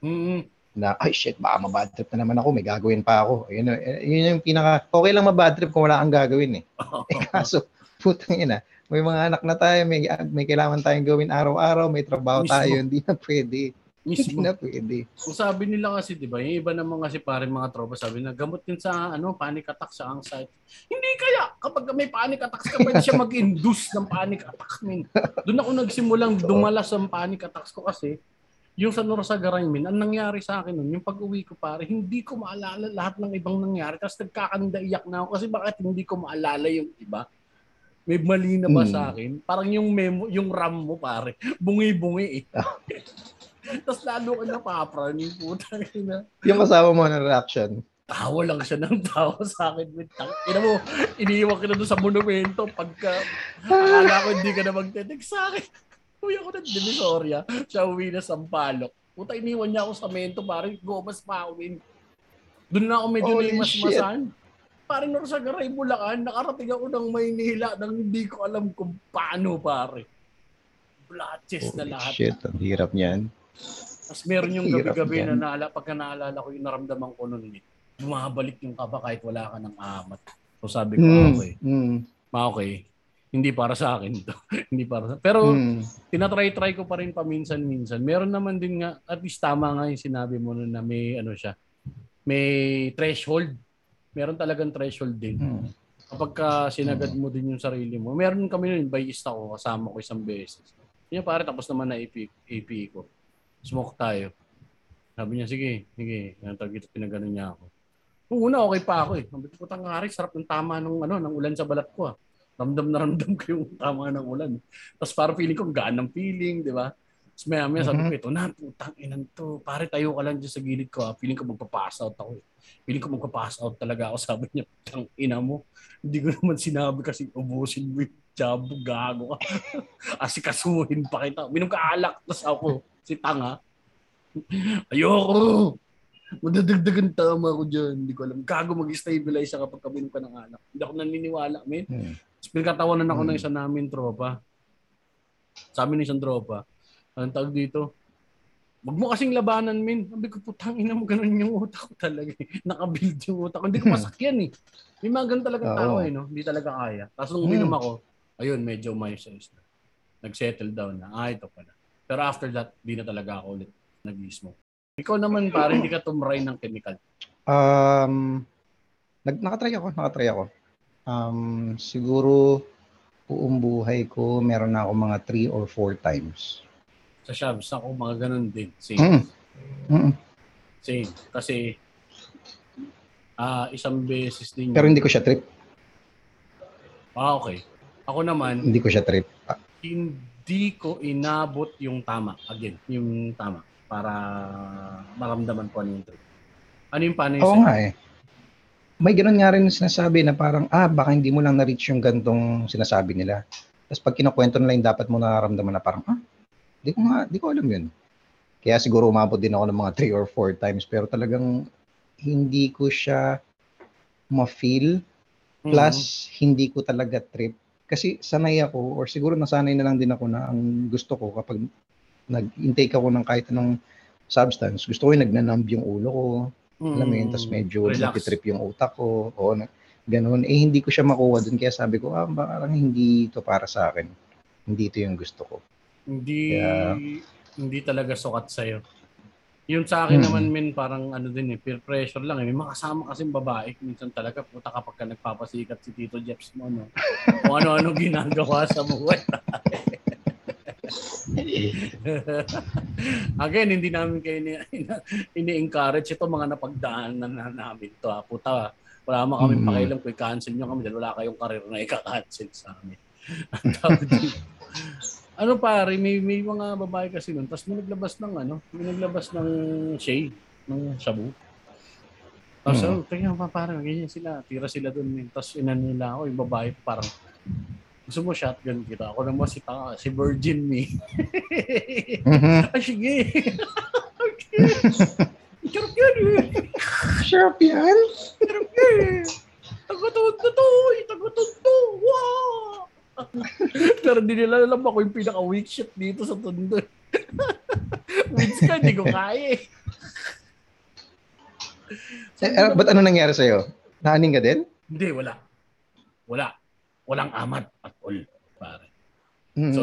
Mm-hmm. Na, ay shit, baka mabad trip na naman ako, may gagawin pa ako. Yun, eh, yun yung pinaka, okay lang mabad trip kung wala kang gagawin eh. Eh kaso, putang ina, may mga anak na tayo, may, may kailangan tayong gawin araw-araw, may trabaho Mismo. tayo, hindi na pwede. Hindi Mismo. na pwede. Kung sabi nila kasi, di ba, yung iba naman kasi parang mga tropa, sabi na gamot yun sa ano, panic attack sa anxiety. Hindi kaya, kapag may panic attacks ka, pwede siya mag-induce ng panic attack, min. Doon ako nagsimulang dumalas ang panic attacks ko kasi, yung sa Norsagaray, min, ang nangyari sa akin nun, yung pag-uwi ko pare, hindi ko maalala lahat ng ibang nangyari. Tapos nagkakanda iyak na ako kasi bakit hindi ko maalala yung iba. May mali na ba Hmm. sa akin? Parang yung memo, yung RAM mo pare, bungi-bungi eh. Tapos lalo ka napapraning putang ina. Yung kasama mo na reaction, Tawa lang siya ng tawa sa akin. Ina mo, iniiwan ka na doon sa monumento pagka akala ko hindi ka na magte-text sa akin. Uwi ako ng Divisoria. Siya uwi na Sampaloc. Puta, iniwan niya ako sa mento, parang gomas pa uwin. Doon na ako medyo Holy naimasmasan. Parang nung sa Garay, Bulacan, nakarating ako ng Maynila nang hindi ko alam kung paano, pare. Blotches na holy lahat. shit, ang hirap niyan. Tapos meron yung gabi-gabi na naala, pagka naalala ko yung naramdaman ko noon, eh, bumabalik yung kaba kahit wala ka ng amat. So sabi ko, Mm, okay, mm, ma okay, hindi para sa akin to. hindi para sa Pero mm. tinatry-try ko pa rin paminsan-minsan. Meron naman din nga, at least tama nga yung sinabi mo nun na may ano siya, may threshold. Meron talagang threshold din. Mm. Kapag ka sinagad mo din yung sarili mo. Meron kami nun, bayista ko, kasama ko isang beses. Yan pare, tapos naman na AP, AP ko. Smoke tayo. Sabi niya, sige, sige. Yan, tawag ito, pinagano niya ako. Nung una, okay pa ako eh. Sabi ko, putang sarap ng tama ng, ano, ng ulan sa balat ko ah. Ramdam na ramdam ko yung tama ng ulan. Tapos parang feeling ko, gaan ng feeling, di ba? Tapos maya maya sabi ko, ito na, putang inan to. Pare, tayo ka lang dyan sa gilid ko ah. Feeling ko magpapass out ako eh. Feeling ko magpapass out talaga ako. Sabi niya, putang ina mo. Hindi ko naman sinabi kasi ubusin mo yung jabo, gago ka. Asikasuhin pa kita. Minom ka alak, tapos ako, si Tanga. Ayoko! Madadagdagan tama ko dyan. Hindi ko alam. Gago mag-stabilize siya kapag kaminom ka ng alak. Hindi ako naniniwala, men. Mm. Tapos pinagkatawanan ako ng Hmm. isa namin tropa. Sa amin isang tropa. Anong tawag dito? Wag mo kasing labanan, min. Sabi ko, putang ina mo, ganun yung utak ko talaga. eh. Nakabuild yung utak ko. Hindi ko masakyan eh. May mga ganun talagang Oo. tao eh, no? Hindi talaga kaya. Tapos nung Hmm. uminom ako, ayun, medyo may size na. Nag-settle down na. Ah, ito pala. Pero after that, di na talaga ako ulit nag-smoke. Ikaw naman, pare, hindi ka tumray ng chemical. Um, nag nakatry ako, nakatry ako. Um, siguro buong buhay ko meron na ako mga three or four times. Sa shabs, ako mga ganun din. Same. Mm. Mm. Same. Kasi, ah isang beses din. Pero hindi ko siya trip. Ah, okay. Ako naman, Hindi ko siya trip. Ah, hindi ko inabot yung tama. Again, yung tama. Para maramdaman ko ano yung trip. Ano yung paano yung Oo nga eh. May ganun nga rin sinasabi na parang, ah, baka hindi mo lang na-reach yung gantong sinasabi nila. Tapos pag kinukwento nila yung dapat mo nararamdaman na parang, ah, di ko nga, di ko alam yun. Kaya siguro umabot din ako ng mga three or four times pero talagang hindi ko siya ma-feel Mhm. plus hindi ko talaga trip. Kasi sanay ako, or siguro nasanay na lang din ako na ang gusto ko kapag nag-intake ako ng kahit anong substance, gusto ko yung nagnanamb yung ulo ko, alam mo yun, tapos medyo Mm. Relax. nagtitrip yung utak ko, o na, ganun. Eh, hindi ko siya makuha dun, kaya sabi ko, ah, parang hindi ito para sa akin. Hindi ito yung gusto ko. Hindi Kaya- hindi talaga sukat sa Yung sa akin Hmm. naman min parang ano din eh, peer pressure lang eh. May mga kasama kasing babae, minsan talaga puta kapag ka nagpapasikat si Tito Jeps mo no. Kung ano-ano ginagawa sa buhay. Again, hindi namin kayo ini, ini-encourage ito mga napagdaanan na namin to. Ha. Puta, wala mo kami Mm. pakialam kung i-cancel nyo kami dahil wala kayong karir na i-cancel sa amin. Ang tawag dito. Ano pare, may, may mga babae kasi nun, tapos may naglabas ng ano, may naglabas ng shade, ng shabu. Tapos, Mm. oh, tingnan pa parang ganyan sila, tira sila dun. eh. Tapos inan nila ako, yung babae parang, gusto mo shotgun kita? Ako naman si, tanga, si Virgin me. Mhm. ah, sige. okay. Charot yan eh. Sarap yan. Charot yan eh. Tagatod na to. Tagatod to. Wow. Pero hindi nila alam ako yung pinaka-weak shot dito sa tondo. Weak ka, hindi ko kaya eh. Eh, eh, ba't ano nangyari sa'yo? Nahaning ka din? Hindi, wala. Wala. Walang amat at all. Pare. Mm. So,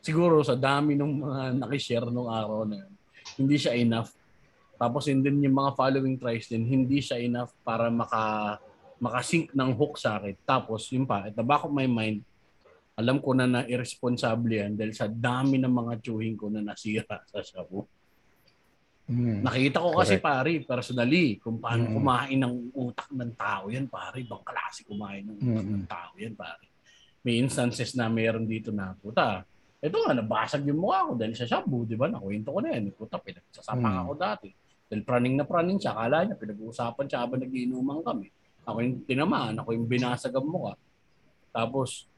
siguro sa dami ng mga nakishare nung araw na yun, hindi siya enough. Tapos yun din yung mga following tries din, hindi siya enough para maka makasync ng hook sa akin. Tapos yun pa, at the back of my mind, alam ko na na irresponsible yan dahil sa dami ng mga chewing ko na nasira sa shabu. Mm. Nakita ko kasi Correct. pare, personally, kung paano Mm. kumain ng utak ng tao yan pare. Ibang klase kumain ng utak Mm. ng tao yan pare. May instances na meron dito na, puta, ito nga, nabasag yung mukha ko dahil sa shabu, di ba? Nakwento ko na yan. Puta, pinagsasapang Mm. ako dati. Dahil praning na praning siya, akala niya, pinag-uusapan siya habang nagiinuman kami. Ako yung tinamaan, ako yung binasag ang mukha. Tapos,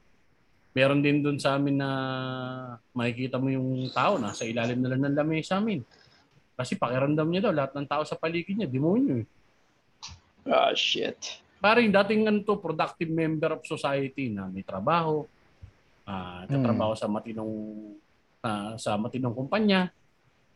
meron din dun sa amin na makikita mo yung tao na sa ilalim na lang ng lamesa amin. Kasi pakiramdam niya daw, lahat ng tao sa paligid niya, demonyo eh. Ah, shit. Parang dating ano to, productive member of society na may trabaho, ah trabaho sa matinong ah, sa matinong kumpanya.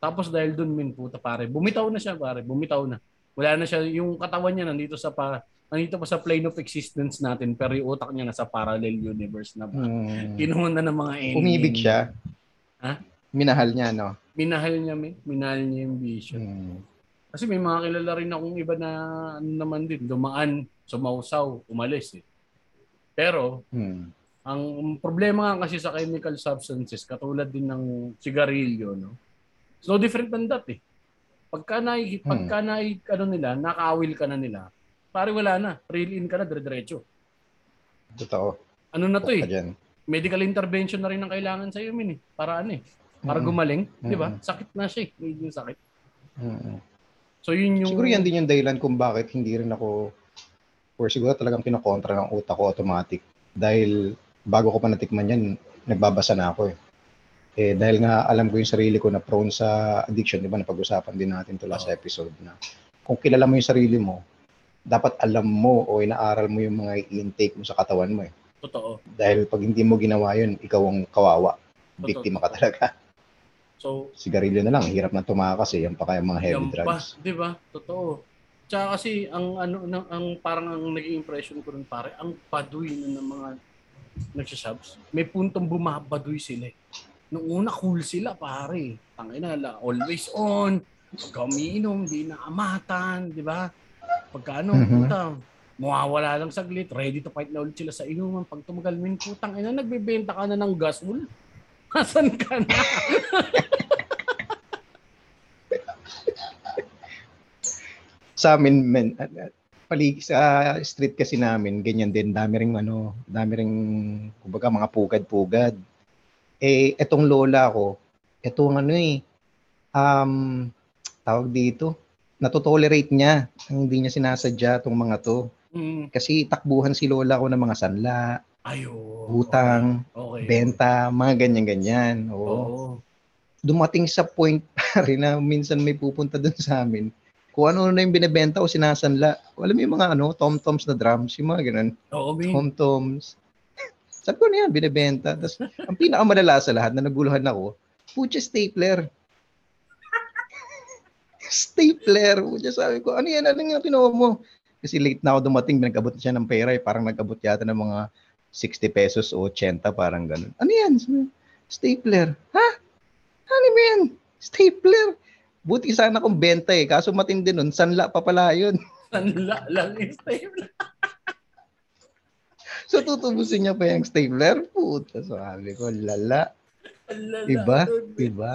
Tapos dahil doon min puta pare, bumitaw na siya pare, bumitaw na. Wala na siya yung katawan niya nandito sa pa nandito pa sa plane of existence natin pero yung utak niya nasa parallel universe na ba. Mm. Kinuha na ng mga ending. Umibig siya. Ha? Minahal niya, no? Minahal niya, may, minahal niya yung vision. Mm. Kasi may mga kilala rin akong iba na ano naman din, dumaan, sumausaw, umalis eh. Pero, Mm. ang problema nga kasi sa chemical substances, katulad din ng sigarilyo, no? It's no different than that eh. Pagka na, pagka na, ano nila, nakawil ka na nila, pare wala na. Reel in ka na, dire-diretso. Totoo. Ano na to eh? dyan. Medical intervention na rin ang kailangan sa iyo, min eh. Para ano eh? Para Mm. gumaling, di ba? Sakit na siya eh. Medyo sakit. Mm. So yun yung... Siguro yan din yung dahilan kung bakit hindi rin ako or siguro talagang kinokontra ng utak ko automatic. Dahil bago ko pa natikman yan, nagbabasa na ako eh. Eh, dahil nga alam ko yung sarili ko na prone sa addiction, di ba? Napag-usapan din natin to last Oo. episode na kung kilala mo yung sarili mo, dapat alam mo o inaaral mo yung mga i-intake mo sa katawan mo eh. Totoo. Dahil pag hindi mo ginawa yun, ikaw ang kawawa. Totoo. Biktima ka talaga. So, Sigarilyo na lang, hirap na tumakas eh. Yan pa kaya mga heavy drugs. 'di ba? Totoo. Tsaka kasi ang ano ang, ang parang ang naging impression ko rin pare, ang baduy na ng mga nagsasabs. May puntong bumabaduy sila. eh. Nung una cool sila pare. Tangina la, always on. Pagka umiinom, di na amatan, 'di ba? Pagka ano, Mhm. puta, mawawala lang saglit, ready to fight na ulit sila sa inuman. Pag tumagal min, putang ina, nagbebenta ka na ng gasol. Hasan ka na? sa amin men at- at palig sa street kasi namin ganyan din dami ring ano dami ring kumbaga mga pugad-pugad eh etong lola ko etong ano eh um tawag dito natotolerate niya ang hindi niya sinasadya tong mga to Mm. kasi takbuhan si lola ko ng mga sanla Ayo. utang Okay. benta mga ganyan-ganyan oo Oo. dumating sa point pare na minsan may pupunta doon sa amin. Kung ano na yung binebenta o sinasanla. Alam mo yung mga ano, tom-toms na drums, yung mga ganun. Oo, Bin. Tom-toms. Sabi ko na yan, binibenta. Tapos, ang pinakamalala sa lahat na naguluhan ako, pucha stapler. Stapler. Pucha sabi ko, ano yan? Ano yung kinuha mo? Kasi late na ako dumating, nag-abot siya ng pera. Eh. Parang nag-abot yata ng mga 60 pesos o 80, parang ganun. Ano yan? Stapler. Ha? Ano yan? Stapler. Buti sana kung benta eh. Kaso matindi nun, sanla pa pala yun. Sanla lang yung stapler. So tutubusin niya pa yung stapler? Puta, sabi ko, lala. Iba? doon, Diba?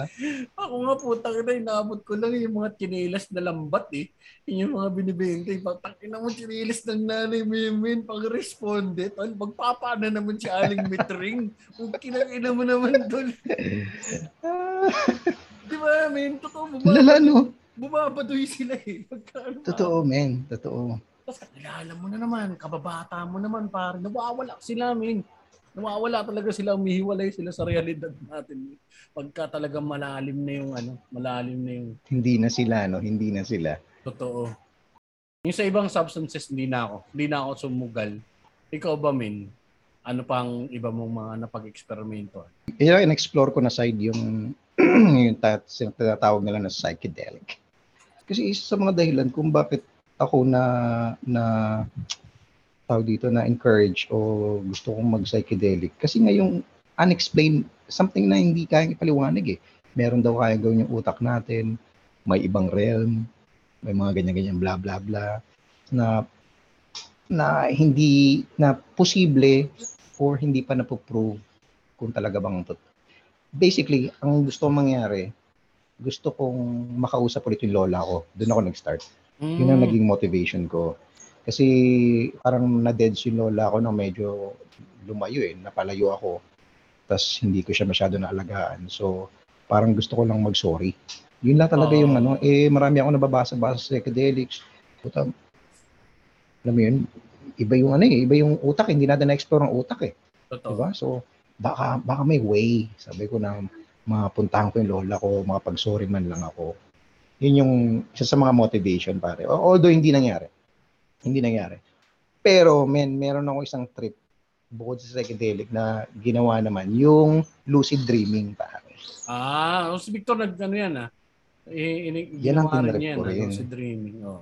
Ako nga putang ina, inaabot ko lang yung mga chinelas na lambat eh. Yun yung mga binibenta. eh. Pagtakin na mo chinelas ng nanay Mimin pag responde. Tol, magpapa na naman si Aling Mitring. Kung kinakina mo naman doon. Di ba, men? Totoo, lala, bumaba, no? bumabadoy sila eh. Pagka, ano, Totoo, men. Totoo. Tapos kakilala mo na naman, kababata mo naman pare. Nawawala sila, men. Nawawala talaga sila, umihiwalay sila sa realidad natin. Pagka talagang malalim na yung ano, malalim na yung Hindi na sila, no? Hindi na sila. totoo. Yung sa ibang substances, hindi na ako. Hindi na ako sumugal. Ikaw ba, men? Ano pang iba mong mga napag-eksperimento? Kaya in-explore ko na side yung yung tinatawag nila na psychedelic. Kasi isa sa mga dahilan kung bakit ako na na tawag dito na encourage o gusto kong mag-psychedelic kasi nga yung unexplained something na hindi kayang ipaliwanag eh. Meron daw kayang gawin yung utak natin, may ibang realm, may mga ganyan-ganyan bla bla bla na na hindi na posible or hindi pa napoprove kung talaga bang tot. Basically, ang gusto kong mangyari, gusto kong makausap ulit yung lola ko. Doon ako nag-start. Yun ang Mm. naging motivation ko. Kasi parang na-deads yung lola ko nang medyo lumayo eh. Napalayo ako. Tapos hindi ko siya masyado naalagaan. So parang gusto ko lang mag-sorry. Yun lang talaga Oo. yung ano. Eh marami ako nababasa-basa sa psychedelics. Puta, alam mo yun, iba yung ano eh, iba yung utak. Hindi natin na-explore ang utak eh. Totoo. Diba? So, baka, baka may way. Sabi ko na mapuntahan ko yung lola ko, makapag-sorry man lang ako. Yun yung isa sa mga motivation, pare. Although hindi nangyari. Hindi nangyari. Pero, men, meron ako isang trip bukod sa psychedelic na ginawa naman, yung lucid dreaming, pare. Ah, oh, si Victor nag ano yan ah. I, ini, Yan ang tinrip yan, ko ah, rin. lucid dreaming. Oh.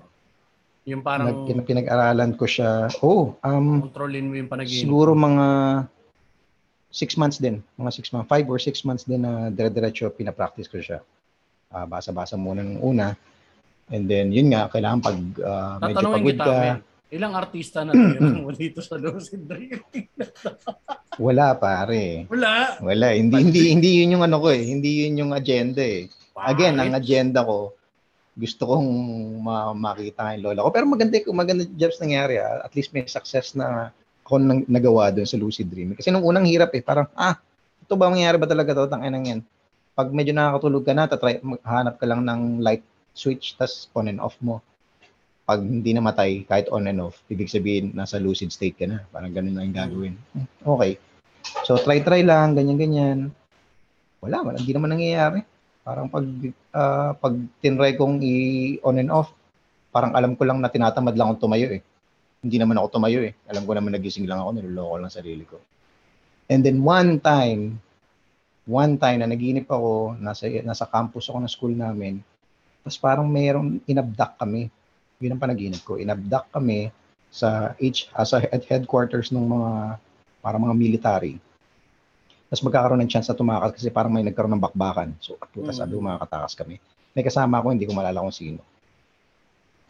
Yung parang Nag, pin- pinag-aralan ko siya. Oh, um, kontrolin mo yung panaginip. siguro mga six months din. Mga six months. Five or six months din na dire-diretso pinapractice ko siya. Ah, basa-basa muna ng una. And then, yun nga, kailangan pag ah, medyo Tatanungin pagod kita, ka. men, ilang artista na tira mo dito sa lucid dreaming? Wala, pare. Wala. Wala. Hindi, hindi, hindi yun yung ano ko eh. Hindi yun yung agenda eh. Again, ang agenda ko, gusto kong ma- makita yung lola ko. Pero maganda, maganda jobs nangyari. ah. At least may success na ako nang nagawa doon sa lucid dreaming. Kasi nung unang hirap eh, parang, ah, ito ba mangyayari ba talaga to? Tangin yan. Pag medyo nakakatulog ka na, tatry, hanap ka lang ng light switch, tas on and off mo. Pag hindi namatay, kahit on and off, ibig sabihin, nasa lucid state ka na. Parang ganun lang yung gagawin. Okay. So, try-try lang, ganyan-ganyan. Wala, wala. Hindi naman nangyayari. Parang pag, ah, pag tinry kong i-on and off, parang alam ko lang na tinatamad lang akong tumayo eh. Hindi naman ako tumayo eh. Alam ko naman nagising lang ako, niloloko lang sarili ko. And then one time, one time na naginip ako, nasa, nasa campus ako ng school namin, tapos parang mayroong inabduct kami. Yun ang panaginip ko. Inabduct kami sa H, ah, sa head- headquarters ng mga para mga military. Tapos magkakaroon ng chance na tumakas kasi parang may nagkaroon ng bakbakan. So, puta, Mm. sabi ko makakatakas kami. May kasama ako, hindi ko malala kung sino.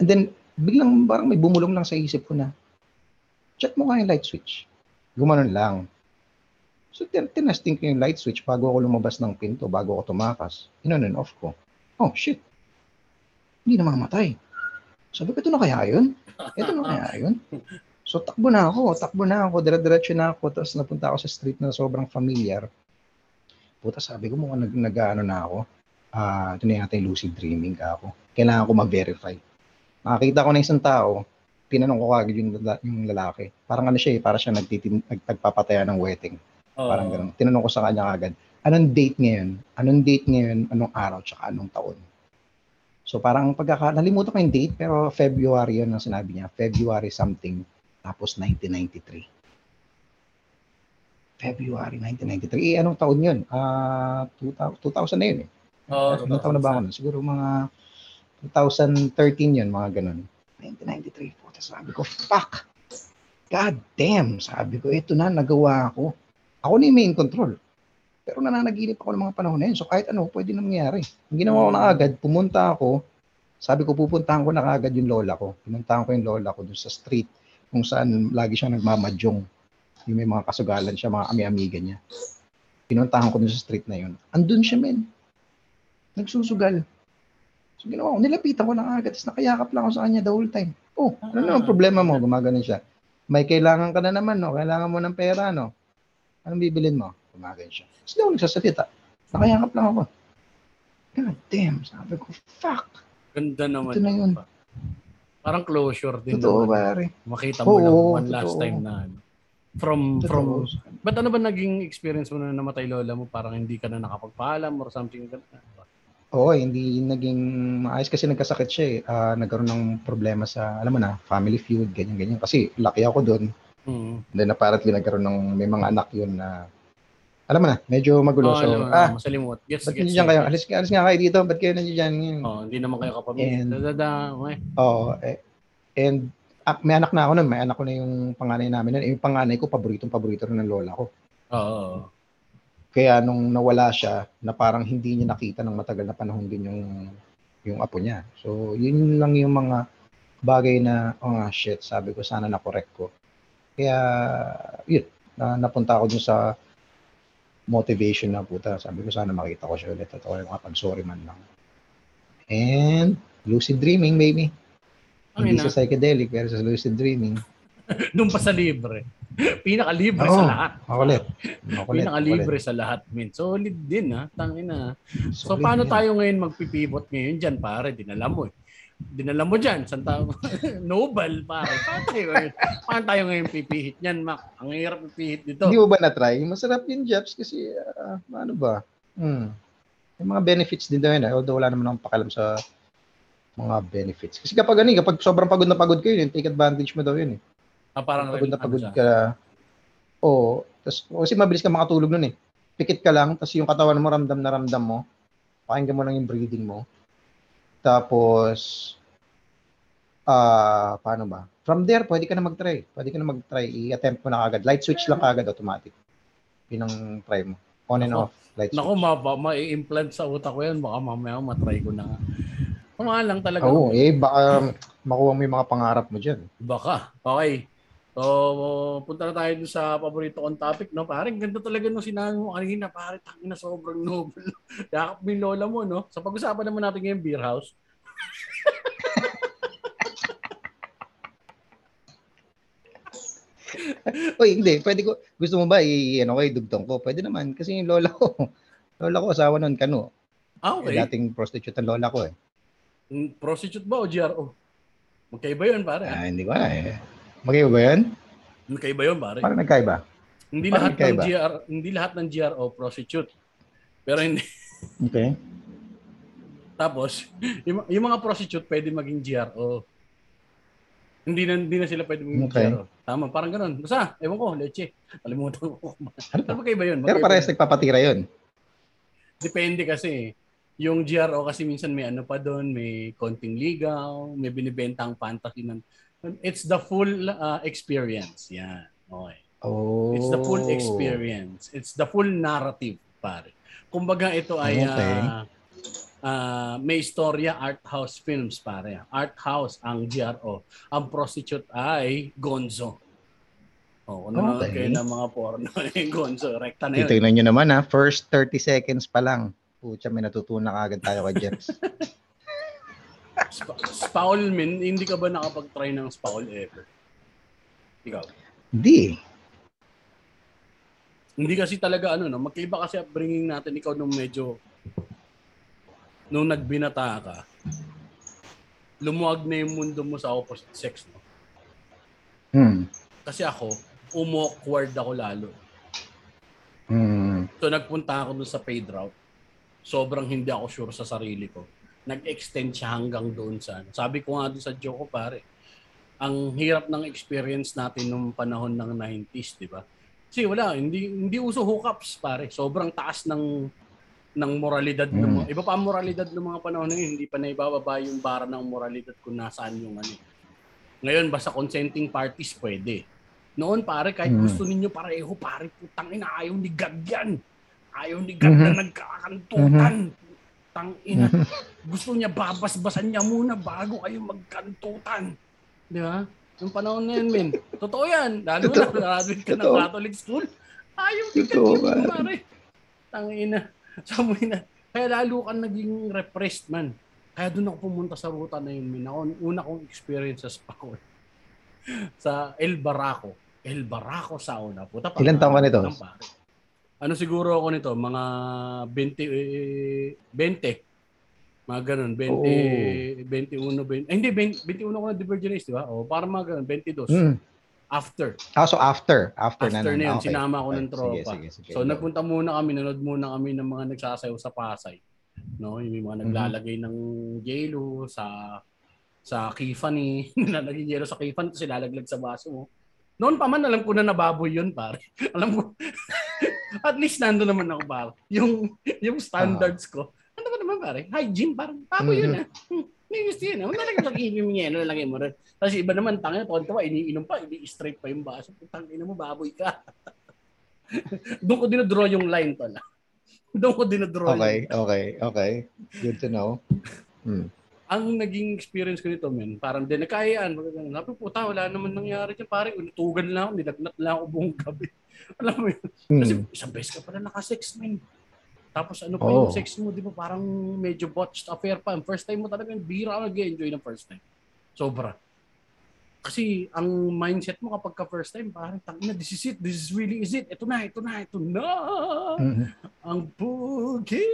And then, biglang parang may bumulong lang sa isip ko na, chat mo nga yung light switch. Gumanon lang. So, tin- tinasting ko yung light switch bago ako lumabas ng pinto, bago ako tumakas. In and off ko. Oh, shit. Hindi na mamatay. Sabi ko, ito na kaya yun? Ito na kaya yun? So, takbo na ako. Takbo na ako. Dire-diretso na ako. Tapos napunta ako sa street na sobrang familiar. Puta, sabi ko mukhang nag, nag ano na ako. Ah, ito na yata yung lucid dreaming ka ako. Kailangan ko mag-verify. Nakakita ko na isang tao, tinanong ko kagad yung, yung lalaki. Parang ano siya eh, para siya nagtitim, nag, nagpapataya ng wedding. Oo. Parang ganun. Tinanong ko sa kanya kagad, anong date ngayon? Anong date ngayon? Anong araw? Tsaka anong taon? So parang pagkaka, nalimutan ko yung date, pero February yun ang sinabi niya. February something. Tapos 1993. February 1993. Eh, anong taon yun? Ah, 2000, 2000 na yun eh. Oo, Anong taon na ba ako nun? Siguro mga 2013 yun, mga ganun. 1993. Puta, sabi ko, fuck! God damn! Sabi ko, ito na, nagawa ko. Ako na yung main control. Pero nananaginip ako ng mga panahon na yun. So kahit ano, pwede na mangyari. Ang ginawa ko na agad, pumunta ako, sabi ko, pupuntahan ko na agad yung lola ko. Pinuntahan ko yung lola ko dun sa street kung saan lagi siya nagmamadyong. Yung may mga kasugalan siya, mga ami-amiga niya. Pinuntahan ko dun sa street na yun. Andun siya, men. Nagsusugal. So ginawa ko, nilapitan ko na agad, tapos nakayakap lang ako sa kanya the whole time. Oh, ano naman problema mo? Gumagano siya. May kailangan ka na naman, no? Kailangan mo ng pera, no? Anong bibilin mo? Gumagano siya. Tapos di ako nagsasalita. Nakayakap lang ako. God damn, sabi ko, fuck. Ganda naman. Ito na yun. Parang closure din Totoo, naman. pare. Makita mo lang Oo, one last totoo. time na ano. From, from, Totoo. ba't ano ba naging experience mo na namatay lola mo? Parang hindi ka na nakapagpaalam or something. Oo, hindi naging maayos kasi nagkasakit siya eh. Ah, nagkaroon ng problema sa, alam mo na, family feud, ganyan-ganyan. Kasi laki ako doon. Mm. Then apparently nagkaroon ng, may mga anak yun na, alam mo na, medyo magulo. Oh, so, alam ah, masalimot. Gets, ba't gets. nandiyan kayo? Alis, alis nga kayo dito. Ba't kayo nandiyan? Ganyan. Oh, hindi naman kayo kapamilya. And- okay. Oo. eh, and ah, may anak na ako nun. May anak ko na yung panganay namin nun. Eh, Yung panganay ko, paboritong paborito rin ng lola ko. Oo. Kaya nung nawala siya, na parang hindi niya nakita ng matagal na panahon din yung yung apo niya. So, yun lang yung mga bagay na, oh nga, shit, sabi ko, sana na-correct ko. Kaya, yun, na, napunta ako dun sa motivation na puta. Sabi ko, sana makita ko siya ulit at ako yung makapag-sorry man lang. And, lucid dreaming, baby. Ang Hindi ina. sa psychedelic, pero sa lucid dreaming. Doon pa sa libre. Pinaka-libre Oo, sa lahat. Makulit. Makulit. Pinaka-libre sa lahat, min. Solid din, ha? Tangina. makulit. So, Solid paano yan. tayo ngayon magpipivot ngayon dyan, pare? Dinala mo, eh. Dinala mo dyan. San tayo? Nobel, pare. Paano tayo? Paano tayo ngayon pipihit yan, Mac? Ang hirap pipihit dito. Hindi mo ba na-try? Masarap yung Jeps kasi, ah, ano ba? Hmm. May mga benefits din daw yun. eh. Although wala naman akong pakialam sa mga benefits. Kasi kapag ano, eh, kapag sobrang pagod na pagod kayo, yun, take advantage mo daw yun eh. Ah, parang Pagod na ano pagod siya? ka. Oo. Tas, kasi mabilis ka makatulog nun eh. Pikit ka lang, tapos yung katawan mo ramdam na ramdam mo. Pakinggan mo lang yung breathing mo. Tapos, ah, paano ba? From there, pwede ka na mag-try. Pwede ka na mag-try. I-attempt mo na agad. Light switch lang agad, automatic. Yun ang try mo. On and Ako, off. Light switch. Naku, ma ma-implant sa utak ko yan. Baka mamaya matry ko na nga. Mga lang talaga. Oo, eh, baka makuha mo yung mga pangarap mo dyan. Baka. Okay. So, punta na tayo dun sa paborito kong topic, no? Parang ganda talaga nung sinabi mo kanina. Parang tangina sobrang noble. Yakap mo lola mo, no? Sa pag-usapan naman natin ngayon, beer house. Uy, hindi. Pwede ko, gusto mo ba i, ano ko, idugtong ko? Pwede naman. Kasi yung lola ko, lola ko asawa nun, kano. Ah, Eh, okay. dating prostitute ang lola ko eh. Mm, Prostitute ba o GRO? Magkaiba yun, pare. Ah, hindi ko na eh. Magkaiba ba yan? Magkaiba yun, pare. Parang nagkaiba. Hindi parang lahat ng magkaiba. GR, hindi lahat ng GRO prostitute. Pero hindi Okay. tapos yung, yung mga prostitute pwede maging GRO. Hindi na hindi na sila pwede maging Okay. GRO. Tama, parang ganoon. Basta, ewan ko, leche. Kalimutan ko. Ano Pero magkaiba yun. Pero magkaiba parehas yun. nagpapatira yun. Depende kasi. Yung GRO kasi minsan may ano pa doon, may konting ligaw, may binibentang fantasy ng It's the full uh, experience. Yan. Okay. Oh. It's the full experience. It's the full narrative, pare. Kumbaga ito ay Okay. ah, ah, may istorya art house films, pare. Art house ang GRO. Ang prostitute ay Gonzo. Oh, nanonood Okay. kayo ng mga porno, eh, Gonzo, rekta na yun. Titignan nyo naman ha. First 30 seconds pa lang. Pucha, may natutunan agad tayo kay Jeps. Spa- Spaul, min, hindi ka ba nakapag-try ng Spaul ever? Ikaw? Hindi. Hindi kasi talaga ano, no? magkaiba kasi upbringing natin ikaw nung medyo nung nagbinata ka. Lumuwag na yung mundo mo sa opposite sex, no? Hmm. Kasi ako, umawkward ako lalo. Hmm. So nagpunta ako dun sa paid route. Sobrang hindi ako sure sa sarili ko. Nag-extend siya hanggang doon sa ano. Sabi ko nga dun sa joke ko, pare. Ang hirap ng experience natin nung panahon ng 90s, di ba? Kasi wala, hindi hindi uso hookups pare. Sobrang taas ng ng moralidad ng Mm. mga iba pa ang moralidad ng mga panahon na yun, hindi pa naibababa yung bara ng moralidad kung nasaan yung ano. Ngayon basta consenting parties pwede. Noon pare kahit Mm. gusto ninyo pareho pare putang ina ayaw ni God yan. Ayaw ni God na Mhm. nagkakantutan. Tang ina. Gusto niya babasbasan niya muna bago kayo magkantutan. Di ba? Yung panahon na yun, men. Totoo yan. Lalo na, Totoo. graduate ka ng Totoo. Catholic school. Ayaw God Totoo, yun, pare. Tang ina. Sabi na. Kaya lalo kang naging repressed, man. Kaya doon ako pumunta sa ruta na yun, men. Ako, una kong experiences ako. sa El Barraco. El Barraco sauna. Puta pa. Ilan taon ka nito? Ano siguro ako nito? Mga 20, eh, 20. Mga ganun. 20, 21, 20. Eh, hindi, 20, 21 ako na divergence, di ba? O, para mga ganun. 22. Mm. After. Ah, so after. After, After na. na yun, Okay. sinama ko ng Sige, tropa. Sige, sige, So nagpunta muna kami, nanood muna kami ng mga nagsasayaw sa Pasay. No, yung mga naglalagay ng yelo sa sa kifani, nilalagay yelo sa kifani tapos ilalaglag sa baso mo. Noon pa man alam ko na nababoy yun, pare. alam ko. At least nando naman ako pare. Yung yung standards ko. Ano ba naman pare? Hygiene parang baboy yun Mhm. ah. Hmm, May gusto yun. ah. Nalagay sa kifani yung yelo, nalagay mo rin. Tapos iba naman tangin, tonto iniinom pa, ini-straight pa yung baso. Putang ina mo, baboy ka. Doon ko dinadraw yung line to na. Doon ko dinadraw Okay, yung... okay, okay. Good to know. Hmm. Ang naging experience ko nito, men, parang din nakayaan. Sabi, puta, wala naman nangyari dyan. Parang unutugan lang ako, nilagnat lang ako buong gabi. Alam mo yun? Kasi Hmm. isang beses ka pala nakasex, men. Tapos ano pa Oo. yung sex mo, di ba? Parang medyo botched affair pa. First time mo talaga, bira ka nag-enjoy ng first time. Sobra. Kasi ang mindset mo kapag ka first time, parang tangina, this is it, this is really is it. Ito na, ito na, ito na. Mhm. Ang boogie.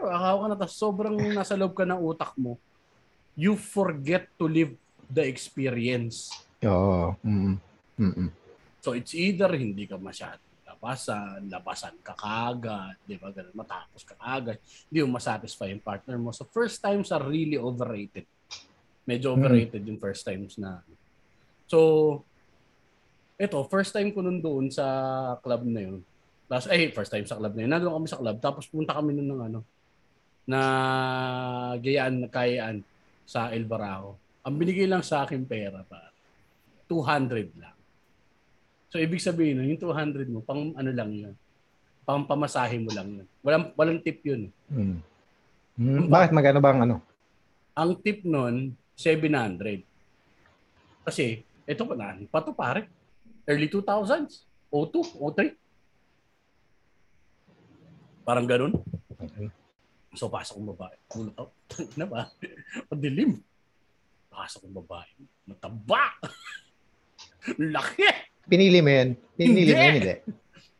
Akaw ka na, tapos sobrang nasa loob ka ng utak mo. You forget to live the experience. Oo. Mm. Mm. So it's either hindi ka masyadong labasan, labasan ka kagad, di ba? Ganun, matapos ka kagad. Hindi mo masatisfy yung partner mo. So first times are really overrated. Medyo overrated yung first times na. So, ito, first time ko nun doon sa club na yun. Tapos, eh, first time sa club na yun. Nandun kami sa club. Tapos punta kami nun ng ano, na gayaan, kayaan sa El Barao. Ang binigay lang sa akin pera pa, 200 lang. So, ibig sabihin nun, yung 200 mo, pang ano lang yun. Pang pamasahe mo lang yun. Walang, walang tip yun. Mm. Mm. Bakit magano bang ano? Ang tip nun, 700. Kasi, ito pa na, pa to pare. Early 2000s. 02, 03. Parang ganun. Okay. So, pasok ng babae. Gulat ako. na ba? Padilim. Pasok ng babae. Mataba. Laki. Pinili mo yun? Pinili mo yun, hindi?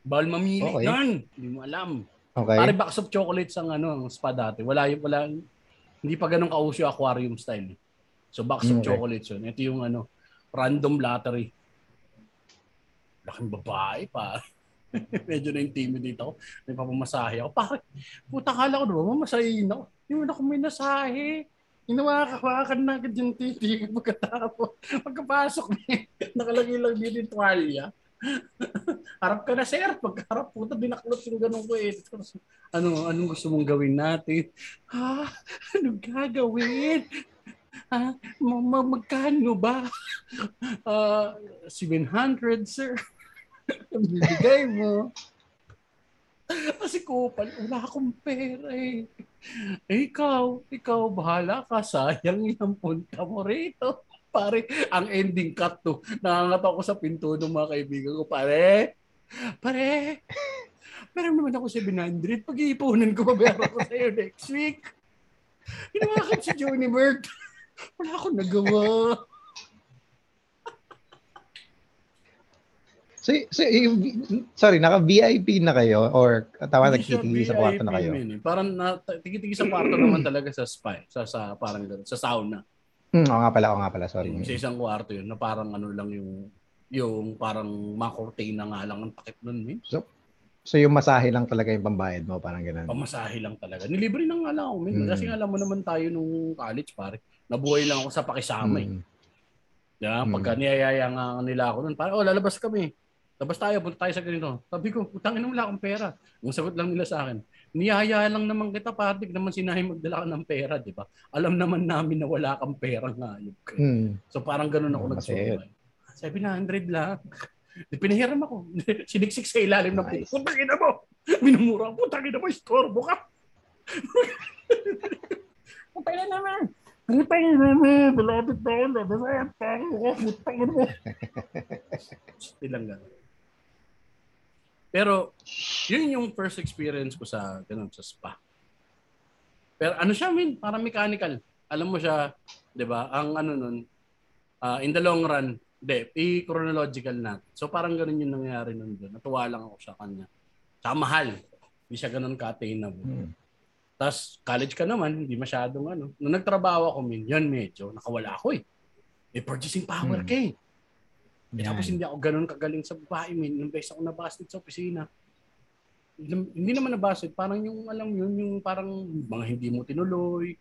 Bawal mamili Okay. yan. Hindi mo alam. Okay. Pare box of chocolates ang ano, ang spa dati. Wala yung wala hindi pa ganun kauso yung aquarium style. So box of Okay. chocolates yun. Ito yung ano, random lottery. Laking babae pa. Medyo na-intimidate ako. May papamasahe ako. Bakit? Puta kala ko naman, mamasahin ako. Hindi mo na ako may nasahe. Inawakan na agad yung titi pagkatapos. Pagkapasok niya, nakalagay lang din yung tuwalya. Harap ka na, sir. Pagkaharap, puta, binaklot yung ganun ko eh. Ano, anong gusto mong gawin natin? Ha? Anong gagawin? Ha? Ma- ma- magkano ba? Ah, 700, sir. Bibigay mo. Kasi kupal, wala akong pera eh. Ikaw, ikaw, bahala ka. Sayang yung punta mo rito. Pare, ang ending cut to. Nangangat ako sa pinto ng mga kaibigan ko. Pare, pare, meron naman ako 700. Pag-iipunan ko, babayaran ko sa'yo next week. Hinawakan si Johnny Bird. Wala akong nagawa. So, so sorry, naka-VIP na kayo or tawa siya nagtitigi sa kwarto na kayo? men, eh. Parang na, sa kwarto naman talaga sa spa. eh. Sa, sa parang sa sauna. Hmm, oo nga pala, oo nga pala, sorry. Sa isang kwarto yun na parang ano lang yung yung parang makortina nga lang ang takip nun eh. So yung masahe lang talaga yung pambayad mo, parang ganun. Pamasahe lang talaga. Nilibre na nga lang ako. men. Mm. Kasi nga alam mo naman tayo nung college pare. Nabuhay lang ako sa pakisama eh. Mm. Yeah, Mm. Pagka niyayaya nga nila ako nun, parang oh lalabas kami. Tapos tayo, punta tayo sa ganito. Sabi ko, putangin mo wala akong pera. Ang sagot lang nila sa akin, niyaya lang naman kita, partik naman sinahin magdala ka ng pera, di ba? Alam naman namin na wala kang pera nga. Hmm. So parang ganun ako Oh, nagsurbay. 700 lang. Pinahiram ako. Siniksik sa ilalim ng Nice. puto. Putangin na mo! Minumura ko, putangin na mo, istorbo ka! Putangin na naman! Putangin na mo! Malapit na ako, nabasayat pa ako. Putangin mo! Ilang gano'n. Pero, yun yung first experience ko sa ganun sa spa. Pero ano siya, min, parang mechanical. Alam mo siya, 'di ba? Ang ano nun, ah, in the long run, de, i-chronological natin. So parang ganun yung nangyari nun doon. Natuwa lang ako sa kanya. Sa mahal. Hindi siya ganun ka-attainable. Hmm. Tapos college ka naman, hindi masyadong ano. Nung nagtrabaho ako, min, yan medyo, nakawala ako eh. May purchasing power Hmm. ka eh. Eh. Tapos hindi ako ganun kagaling sa babae, min. Nung beses ako nabasted sa opisina. Hindi naman nabasted, parang yung alam yun, yung parang mga hindi mo tinuloy,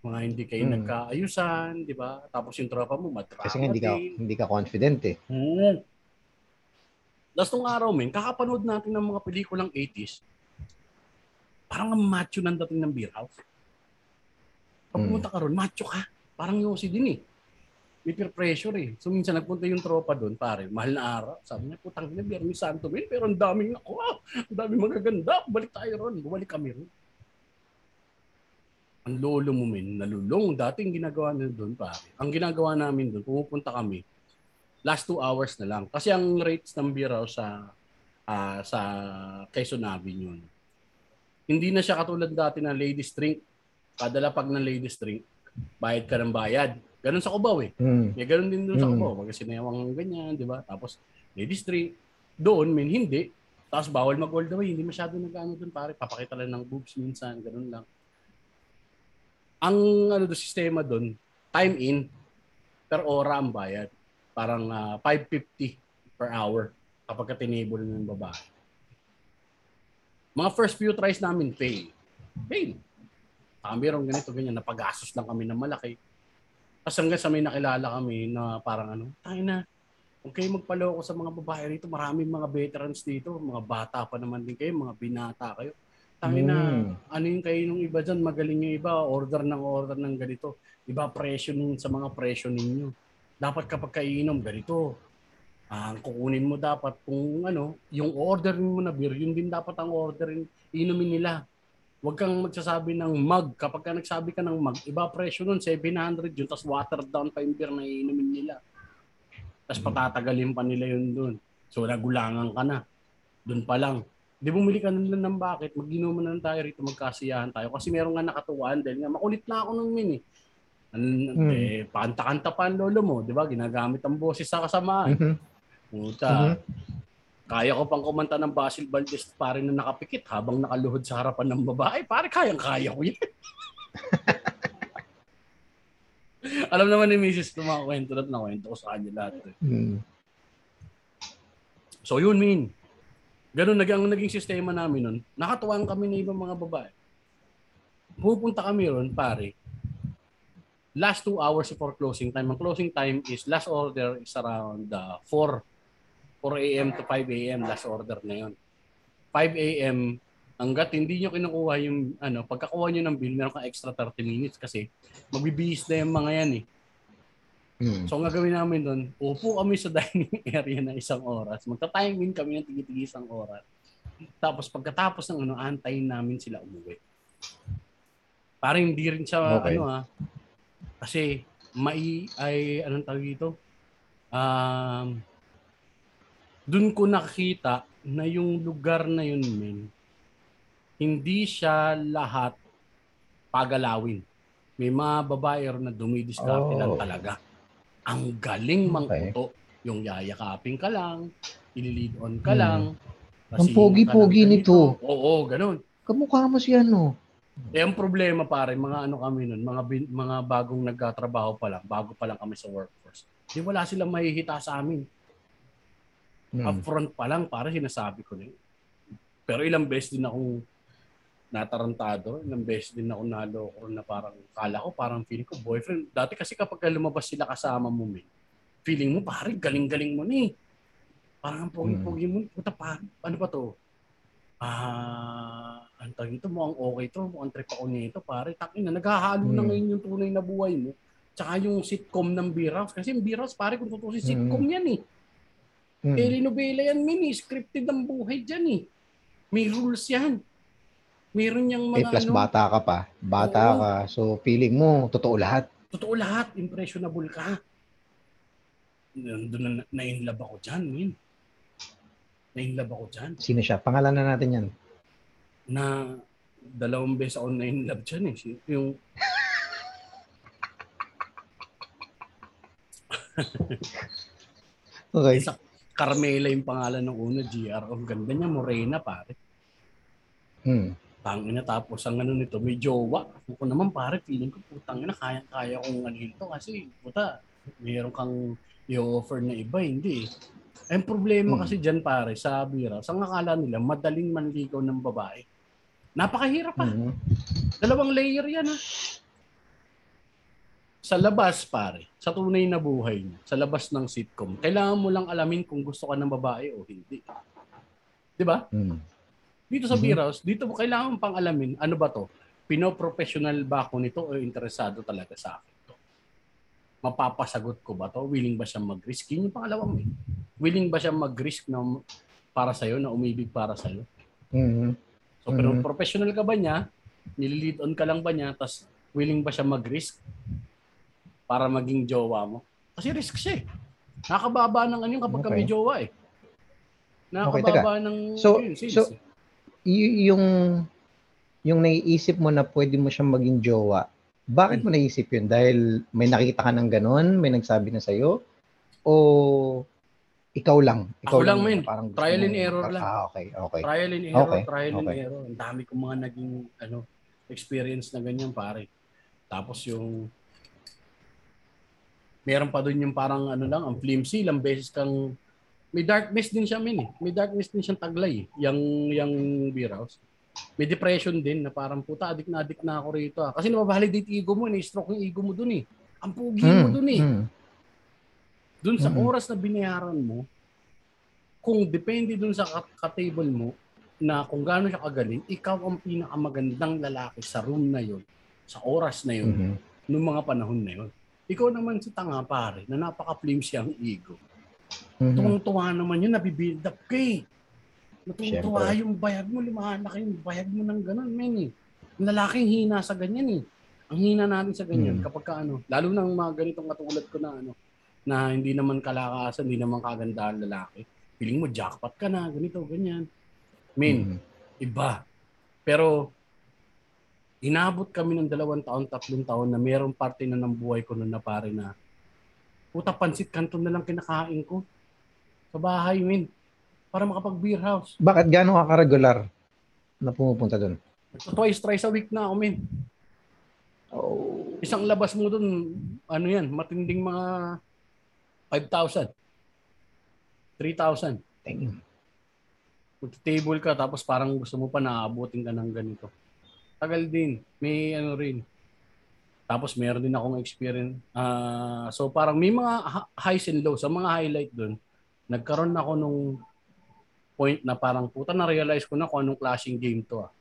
mga hindi kayo Hmm. nagkaayusan, di ba? Tapos yung tropa mo, madrama Kasi hindi ka, din. hindi ka confident eh. Oo. Last nung araw, men, kakapanood natin ng mga pelikulang 80s. Parang ang macho ng dating ng beer house. Pag Mm. pumunta ka ron, macho ka. Parang yung si din eh. May peer pressure eh. So minsan nagpunta yung tropa doon, pare, mahal na araw. Sabi niya, putang ina, Biyernes Santo, men, pero ang daming ako. ah. Ang daming magaganda. Balik tayo ron. Bumalik kami ron. Ang lolo mo, men, nalulong. Dating ginagawa nila doon, pare. Ang ginagawa namin doon, pumupunta kami, last two hours na lang. Kasi ang rates ng beer house sa ah, sa Quezon Avenue, no, hindi na siya katulad dati na ladies drink. Kada lapag ng ladies drink, bayad ka ng bayad. Ganun sa Cubao eh. Hmm. May ganun din doon sa Mm. Cubao. Mga sinayawang ganyan, di ba? Tapos ladies drink. Doon, min, hindi. Tapos bawal mag all the way. Hindi masyado nag-ano doon, pare. Papakita lang ng boobs minsan. Ganun lang. Ang ano do sistema doon, time in, per ora ang bayad. Parang ah, 550 per hour kapag ka tinable ng babae. Mga first few tries namin, fail. Fail. Mayroong ganito, ganyan, napagastos lang kami ng malaki. Tapos hanggang sa may nakilala kami na parang ano, tayo na, huwag kayo magpaloko sa mga babae rito. Maraming mga veterans dito. Mga bata pa naman din kayo, mga binata kayo. Tayo na, Mm. ano yung kayo nung iba dyan, magaling yung iba, order ng order ng ganito. Iba presyo nun sa mga presyo ninyo. Dapat kapag kainom, ganito. Ang kukunin mo dapat kung ano, yung order mo na beer, yun din dapat ang orderin, inumin nila. Huwag kang magsasabi ng mug. Kapag ka nagsabi ka ng mug, iba presyo nun, 700 yun, tapos watered down pa yung beer na iinumin nila. Tapos patatagalin pa nila yun dun. So nagulangan ka na. Dun pa lang. Di bumili ka na ng bakit, mag-inuman na tayo rito, magkasiyahan tayo. Kasi meron nga nakatuwaan dahil nga makulit na ako nung min eh. Ano, Hmm. eh, panta-kanta pa ang lolo mo, di ba? Ginagamit ang boses sa kasamaan. Mhm. Puta. Mhm. Kaya ko pang kumanta ng Basil Valdez pare na nakapikit habang nakaluhod sa harapan ng babae. Pare, kayang-kaya ko yan. Alam naman ni Mrs. ko mga kwento na nakwento ko sa kanya lahat. eh. Hmm. So yun, Min. Ganun nag ang naging sistema namin nun. Nakatuwang kami ng ibang mga babae. Pupunta kami ron, pare. Last two hours before closing time. Ang closing time is last order is around uh, 4 4 a.m. to 5 a.m. last order na yun. 5 a.m. hanggat hindi nyo kinukuha yung ano, pagkakuha nyo ng bill, meron kang extra 30 minutes kasi magbibihis na yung mga yan eh. Hmm. So ang gagawin namin doon, upo kami sa dining area na isang oras. Magta-time in kami ng tigi-tigi isang oras. Tapos pagkatapos ng ano, antayin namin sila umuwi. Parang hindi rin siya Okay. ano ah. Kasi mai ay anong tawag dito? Um doon ko nakita na yung lugar na yun, men, hindi siya lahat pagalawin. May mga babae ron na dumidiskarte Oh. lang talaga. Ang galing Okay. mangkuto. Yung yayakapin ka lang, ililid on ka Hmm. lang. Ang pogi-pogi nito. Oo, ganun. Kamukha mo si ano. Eh, ang problema pare, mga ano kami nun, mga, bin, mga bagong nagkatrabaho pa lang, bago pa lang kami sa workforce. Di wala silang mahihita sa amin. Hmm. Upfront pa lang, para sinasabi ko na yun. Pero ilang beses din akong natarantado, ilang beses din ako naloko na parang, kala ko parang feeling ko boyfriend. Dati kasi kapag lumabas sila kasama mo, men, feeling mo pare, galing-galing mo ni. Parang ang pogi-pogi mo. Puta pa, ano pa to? Ah, ang tawag ito, mukhang okay to. Mukhang trip ako nito, pare. Takin na, naghahalo na Hmm. ngayon yung tunay na buhay mo. Tsaka yung sitcom ng Beer House. Kasi yung Beer House, pare, kung tutusin, Hmm. sitcom yan eh. Mm. Telenovela yan, mini. Scripted ang buhay dyan eh. May rules yan. Meron niyang Eh, mga plus ano, bata ka pa. Bata Oo. ka. So, feeling mo, totoo lahat. totoo lahat, impressionable ka. Doon na, na-inlove ako dyan, min. Na-inlove ako dyan. Sino siya? Pangalanan natin yan. Na dalawang beses ako na-inlove dyan eh. Yung Okay. isa, Carmela yung pangalan ng una, GR. Ang ganda niya, Morena pare. Hmm. Tangina tapos ang ano nito, may jowa. Ako naman pare, feeling ko putang ina, kaya-kaya kong ano ito kasi puta, mayroon kang i-offer na iba, hindi eh. Ang problema Hmm. kasi dyan pare, sa bira, sa akala nila, madaling manligaw ng babae. Napakahirap pa. Mhm. Dalawang layer yan ha. Sa labas pare, sa tunay na buhay niya, sa labas ng sitcom, kailangan mo lang alamin kung gusto ka ng babae o hindi. 'Di ba? Hmm. Dito sa Mhm. beer house, dito mo kailangan pang alamin, ano ba to? Pino-professional ba ako nito o interesado talaga sa akin to? Mapapasagot ko ba to? Willing ba siya mag-risk? Yun yung pangalawa mo eh. Willing ba siya mag-risk na para sa'yo, na umibig para sa'yo? Mhm. So, pero Mhm. professional ka ba niya? Nililid on ka lang ba niya? Tapos, willing ba siya mag-risk para maging jowa mo? Kasi risk siya eh. Nakakababa ng ano yun kapag Okay. kami jowa eh. Nakakababa ng So- yun, sales so- eh. Y- yung yung naiisip mo na pwede mo siyang maging jowa, bakit mo naisip yun? Dahil may nakita ka ng ganun, may nagsabi na sa'yo? O ikaw lang? Ikaw Ako lang, na men. Parang Trial and error lang. Ah, okay, okay. Trial and error, Okay, trial and okay. error. Ang dami kong mga naging ano experience na ganyan pare. Tapos yung meron pa doon yung parang ano lang, ang flimsy, ilang beses kang may darkness din siya min eh. May darkness din siyang taglay, eh, yung yung beer house. May depression din na parang puta, adik na adik na ako rito. Ah. Kasi nababalidate ego mo, ni-stroke yung ego mo doon eh. Ang pugi mo Hmm, doon eh. hmm. Doon sa Mm. oras na binayaran mo, kung depende doon sa ka- ka-table mo, na kung gaano siya kagaling, ikaw ang pinakamagandang lalaki sa room na yon, sa oras na yon, Mhm. noong mga panahon na yon. Ikaw naman si tanga pare, na napaka-flimsy ang ego. Mhm. Tuwang-tuwa naman yun, nabibuild up ka eh. Natutuwa Siyempre. yung bayag mo, lumalaki yung bayag mo ng ganun, men eh. Ang lalaking hina sa ganyan eh. Ang hina natin sa ganyan Mm. kapag ka ano, lalo ng mga ganitong katulad ko na ano, na hindi naman kalakasan, hindi naman kagandahan lalaki. Feeling mo jackpot ka na, ganito, ganyan. Men, Mhm. iba. Pero inabot kami ng dalawang taon, tatlong taon na mayroong parte na ng buhay ko noon na pare na puta pansit kanton na lang kinakain ko sa bahay, men. Para makapag beer house. Bakit gano'n ka ka-regular na pumupunta doon? Twice, thrice a week na ako, men. Oh. Isang labas mo doon, ano yan, matinding mga 5,000. 3,000. Damn. Magta-table ka tapos parang gusto mo pa na aabutin ka ng ganito. Tagal din. May ano rin. Tapos meron din akong experience. Ah, so parang may mga highs and lows. Sa mga highlight doon, nagkaroon ako nung point na parang puta na-realize ko na kung anong clashing game to ah.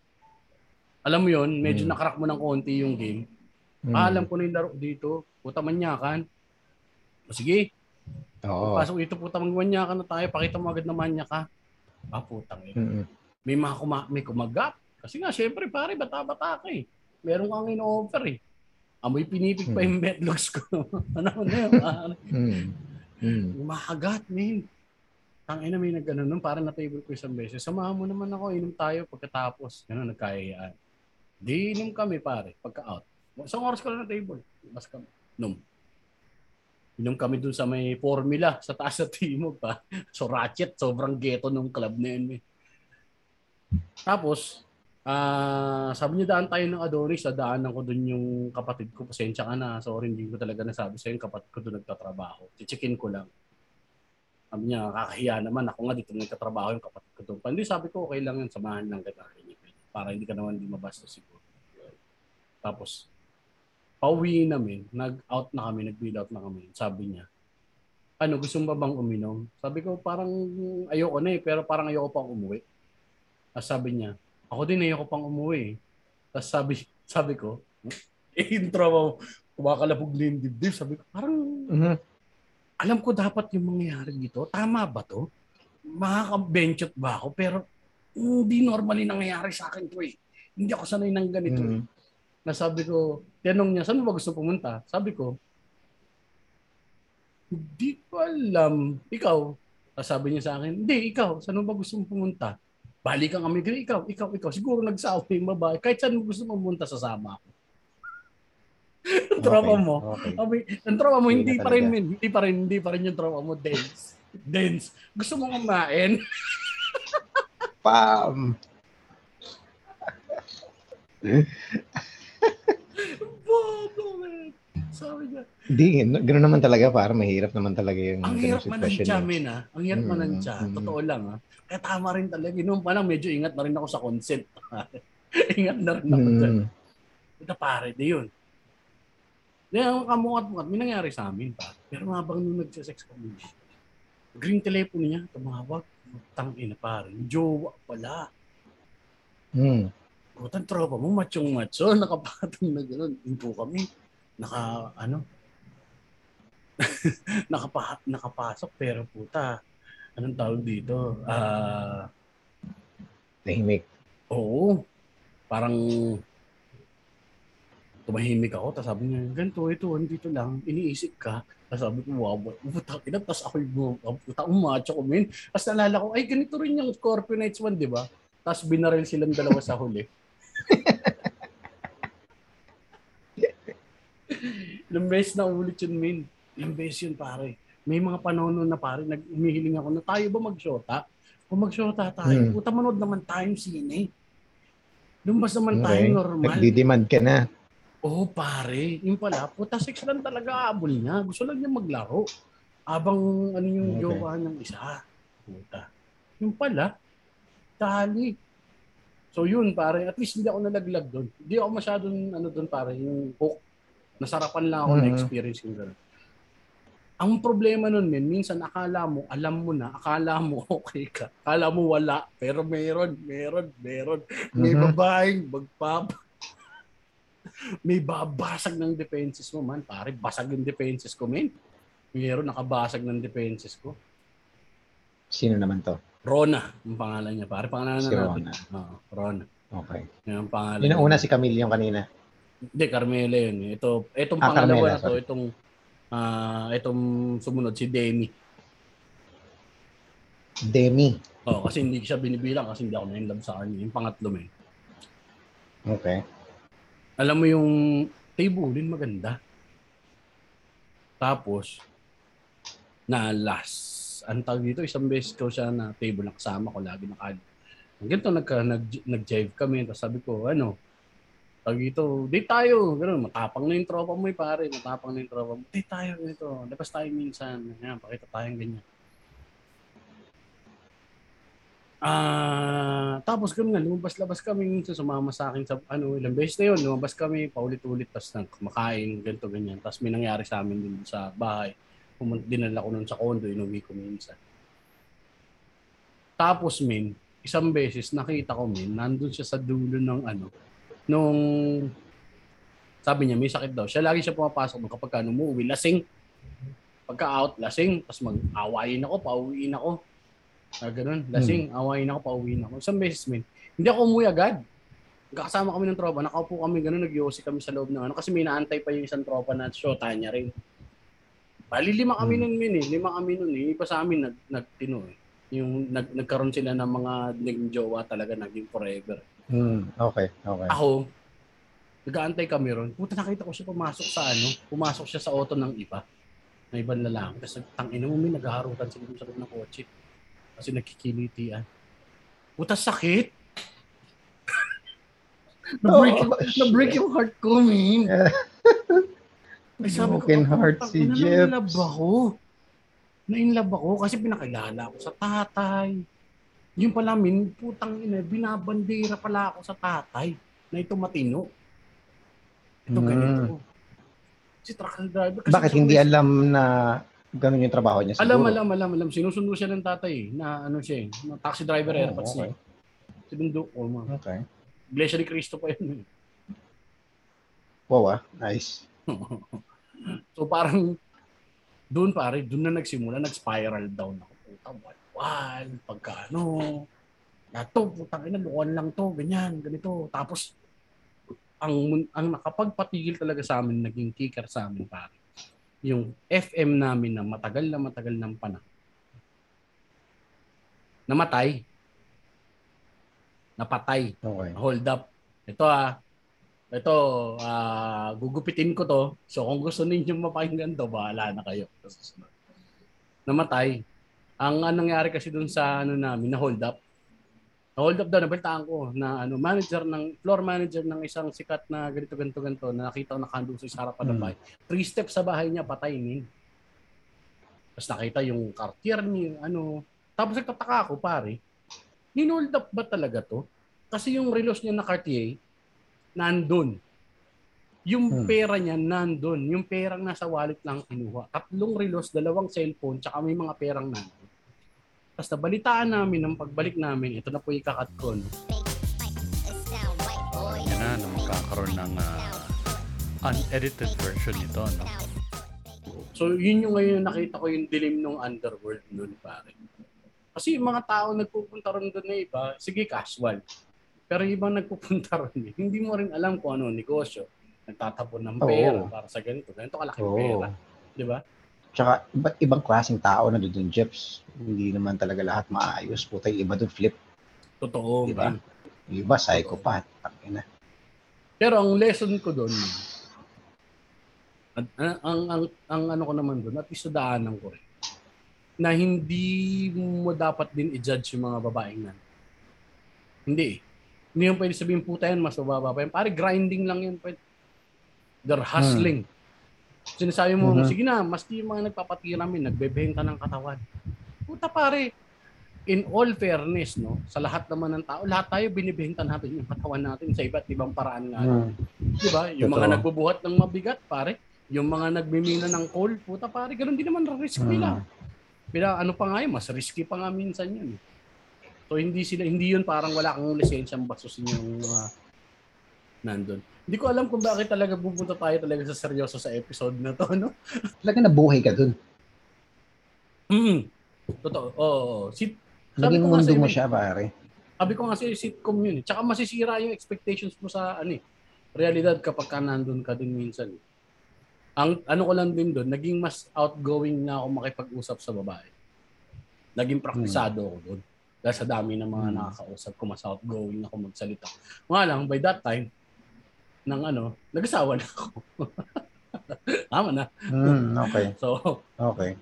Alam mo yon medyo Hmm. nakarak mo ng konti yung game. Mhm. Ah, alam ko na yung laro dito. Puta manyakan. O sige, Oo. pasok dito puta magmanyakan na tayo. Pakita mo agad na manya ka. Ah, putang ina Mhm. may mga kuma- may kumagap. Kasi nga, syempre, pare, bata-bata ka eh. Meron kang in-offer eh. Amoy pinipig pa yung metlogs ko. ano na yun, pare. Mhm. Mhm. Umakagat, man. Tangina may nagano nun, parang na-table ko isang beses. Samahan mo naman ako, inom tayo pagkatapos. Ganun, nagkayayaan. Di inom kami, pare, pagka-out. Isang oras ko lang na table. Mas kami. Inom. Inom kami dun sa may formula sa taas sa timog pa. So ratchet, sobrang ghetto nung club na yun. eh. Tapos, ah sabi niya daan tayo ng Adonis, sa daanan ko dun yung kapatid ko. Pasensya ka na. Sorry, hindi ko talaga nasabi sa'yo yung kapatid ko dun nagtatrabaho. Chichikin ko lang. Sabi niya, kakahiya naman. Ako nga dito nagtatrabaho yung kapatid ko doon. Hindi, sabi ko, okay lang yan. Samahan lang kita. Para hindi ka naman di mabastos siguro. Tapos, pauwi namin. Nag-out na kami. Nag-bill out na kami. Sabi niya, ano, gusto mo ba bang uminom? Sabi ko, parang ayoko na eh, pero parang ayoko pang umuwi. Tapos sabi niya, ako din ayoko pang umuwi. Tapos sabi, sabi ko, eh, intro mo, kumakalabog na yung dibdib. Sabi ko, parang Mhm. alam ko dapat yung mangyayari dito. Tama ba to? Makaka-benchot ba ako? Pero hindi normally nangyayari sa akin to eh. Hindi ako sanay ng ganito. eh. Mhm. Na sabi ko, tinanong niya, saan mo ba gusto pumunta? Sabi ko, hindi ko alam. Ikaw. Sabi niya sa akin, hindi, ikaw. Saan mo ba gusto mong pumunta? Balikan kami. Ganun, ikaw, ikaw, ikaw. Siguro nagsawa yung babae. Kahit saan mo gusto pumunta, sasama ako. Ang tropa Okay, mo. Okay. Sabi, ang tropa mo, Hindi hindi pa rin. Hindi pa rin, hindi pa rin yung tropa mo. Dense. Dense. Gusto mo kumain? Pam! Sabi niya, Hindi, gano'n naman talaga. Parang mahirap naman talaga yung Ang hirap manansya, men, ah. Ang hirap Mm, manansya. mm. Totoo lang, ah. Kaya tama rin talaga. Noong pa lang, medyo ingat na rin ako sa consent. ingat na rin ako dyan. Mm. Ito pare, di yun. Di, ang kamungat-mungat, may nangyari sa amin, pa. Pero habang nung nagsisex kami, green telephone niya, tumawag. Tang ina, pare. Jowa pala. Mm. Putan tropa mo, machong macho, nakapatong na gano'n. Info kami. Naka, ano, nakapa, nakapasok, pero puta, anong tawag dito? Ah, Tahimik. oo. Parang tumahimik ako, tapos sabi niya, ganito, ito, andito lang, iniisip ka. Tapos sabi ko, wow, puta, ina, tapos ako yung, puta, umacho ko, min. Tapos nalala ko, ay, ganito rin yung Scorpio Nights 1, di ba? Tapos binaril silang dalawa sa huli. Ilang beses na ulit yun, min. Ilang beses yun, pare. May mga panahon na pare, nag umihiling ako na tayo ba mag-shota? Kung mag-shota tayo, Hmm. puta manood naman tayong sine. Lumbas naman tayo Okay. normal. Nagdi-demand ka na. Oo, pare. Yung pala, puta sex lang talaga abol niya. Gusto lang niya maglaro. Abang ano yung Okay. jowa ng isa. Puta. Yung pala, tali. So yun, pare. At least hindi ako nalaglag doon. Hindi ako masyadong ano doon, pare. Yung hook. Nasarapan lang ako na Mhm. experience yung gano'n. Ang problema nun, men, minsan akala mo, alam mo na, akala mo okay ka. Akala mo wala, pero meron, meron, meron. May Mhm. babaeng magpap may babasag ng defenses mo man. Pare, basag yung defenses ko, men. Meron nakabasag ng defenses ko. Sino naman to? Rona, ang pangalan niya. Pare, pangalan Si na natin. Rona. Oo, Rona. Okay. Yan ang pangalan. Yun ang una si Camille yung kanina. Hindi, Carmela yun. Ito, itong Ah, pangalawa Carmela, na to, sorry. itong ah itong sumunod, si Demi. Demi. Oh, kasi hindi siya binibilang kasi hindi ako na-inlove sa kanya. Yung pangatlo, men. Okay. Alam mo yung table maganda. Tapos, na last, ang tawag dito, isang beses ko siya na table na kasama ko, lagi nakali. Ang ganito, nagka, nag, nag-jive kami. Tapos sabi ko, ano, dito, date tayo. Ganun, matapang na yung tropa mo, eh, pare. Matapang na yung tropa mo. Date tayo, ganito. Labas tayo minsan. Yan, pakita tayong ganyan. Ah, tapos ganun nga, lumabas-labas kami minsan sumama sa akin sa ano, ilang beses na yun, lumabas kami paulit-ulit tapos nang kumakain, ganito ganyan. Tapos may nangyari sa amin din sa bahay. Pumunta dinala ko nun sa condo, inuwi ko minsan. Tapos min, isang beses nakita ko min, nandun siya sa dulo ng ano, nung sabi niya may sakit daw. Siya lagi siya pumapasok nung kapag ano, umuwi, lasing. Pagka out, lasing, tapos mag-awayin ako, pauwiin ako. Ah, ganun. Lasing, awayin ako, pauwiin ako. Isang beses, min. Hindi ako umuwi agad. Kakasama kami ng tropa, nakaupo kami ganun, nag kami sa loob ng ano. Kasi may naantay pa yung isang tropa na shota niya rin. Bali, lima kami Hmm. nun, min eh. Lima kami nun eh. Iba sa amin, nag, nagtino eh. Yung nag, nagkaroon sila ng mga naging jowa talaga, naging forever. Hmm. Okay. Okay. Ako, nag-aantay kami ron. Puta, nakita ko siya pumasok sa ano, pumasok siya sa auto ng iba, na ibang lalaki. Tapos tangina mo, may naghaharutan sila sa loob ng kotse. Kasi nagkikilitian. Puta, sakit! na-break, yung, na-break yung heart ko, man. Ay, sabi ko, Broken "Ah, heart si Jeps." Na-inlove ako. Na-inlove ako kasi pinakilala ako sa tatay. Yung pala, min, putang ina, binabandera pala ako sa tatay na ito matino. Ito Mm. ganito. Si truck driver. Kasi Bakit hindi alam na Ganun yung trabaho niya siguro. Alam, alam, alam, alam. Sinusundo siya ng tatay eh, na ano siya eh, na taxi driver Oh, airpods okay. niya. Sinundo ko, mga. Okay. Iglesia ni Cristo pa yun eh. Wow ah. Nice. so parang doon pare, doon na nagsimula, nag-spiral down ako. Puta, wal pagka ano, na to, putang ina, lukuan lang to, ganyan, ganito. Tapos, ang, ang nakapagpatigil talaga sa amin, naging kicker sa amin pare. Yung FM namin na matagal na matagal ng panahon. Namatay. Napatay Okay. hold up. Ito ah, ito, ah, gugupitin ko to. So kung gusto ninyo mapakinggan to, bahala na kayo. Namatay. Ang anong nangyari kasi dun sa ano namin, na hold up. Na hold up daw, nabalitaan ko na ano, manager ng, floor manager ng isang sikat na ganito, ganito, ganito, na nakita ko nakandun sa harapan ng Hmm. bahay. Three steps sa bahay niya, patay ni. Tapos nakita yung cartier niya, ano. Tapos nagtataka ako, pare, Ninold up ba talaga to? Kasi yung relos niya na Cartier, nandun. Yung Hmm. pera niya nandun. Yung perang nasa wallet lang kinuha. Tatlong relos, dalawang cellphone, tsaka may mga perang nandun. Tapos nabalitaan namin ng pagbalik namin, ito na po yung kakat ko. No? Yan na, na magkakaroon ng ah, unedited version nito. No? So yun yung ngayon nakita ko yung dilim ng underworld nun pare. Kasi yung mga tao nagpupunta ron doon na iba, sige casual. Pero yung ibang nagpupunta ron, eh, hindi mo rin alam kung ano negosyo. Nagtatapon ng pera para sa ganito. Ganito kalaking Oo. pera. Di ba? Tsaka iba't ibang klaseng tao na doon, Jeps. Hindi naman talaga lahat maayos. Puta, yung iba doon flip. Totoo. Di ba? man. Iba psychopath. Tangina. Pero ang lesson ko doon, ang, ang, ang, ang ano ko naman doon, at isudaanan ko rin, na hindi mo dapat din i-judge yung mga babaeng nan. Hindi. Hindi yung pwede sabihin, puta yan, mas mababa pa yan. Pare, grinding lang yan. Pwede. They're hustling. Sinasabi mo, Mhm. sige na, maski yung mga nagpapatiramin, nagbebenta ng katawan. Puta pare, in all fairness, no, sa lahat naman ng tao, lahat tayo binibenta natin yung katawan natin sa iba't ibang paraan nga. Hmm. Di ba? Yung mga Totoo. nagbubuhat ng mabigat, pare. Yung mga nagmimina ng coal, puta pare, ganun din naman risk nila. Hmm. Bila ano pa nga yun, mas risky pa nga minsan yun. eh. So hindi sila hindi yun parang wala kang lisensyang basusin yung mga nandun. Hindi ko alam kung bakit talaga pupunta tayo talaga sa seryoso sa episode na to, no? Talaga nabuhay ka doon. Mm. Totoo. Oo. oo. Si, Sabi Naging mundo mo siya, pare. sabi ko nga sa sitcom yun. eh. Tsaka masisira yung expectations mo sa ano eh, realidad kapag ka nandun ka din minsan. eh. Ang ano ko lang din doon, naging mas outgoing na ako makipag-usap sa babae. Naging praktisado ako doon. Dahil sa dami ng mga Hmm. nakakausap ko, mas outgoing ako magsalita. Nga lang, by that time, nang ano, nag-asawa na ako. Tama na. Hmm, okay. So, Okay.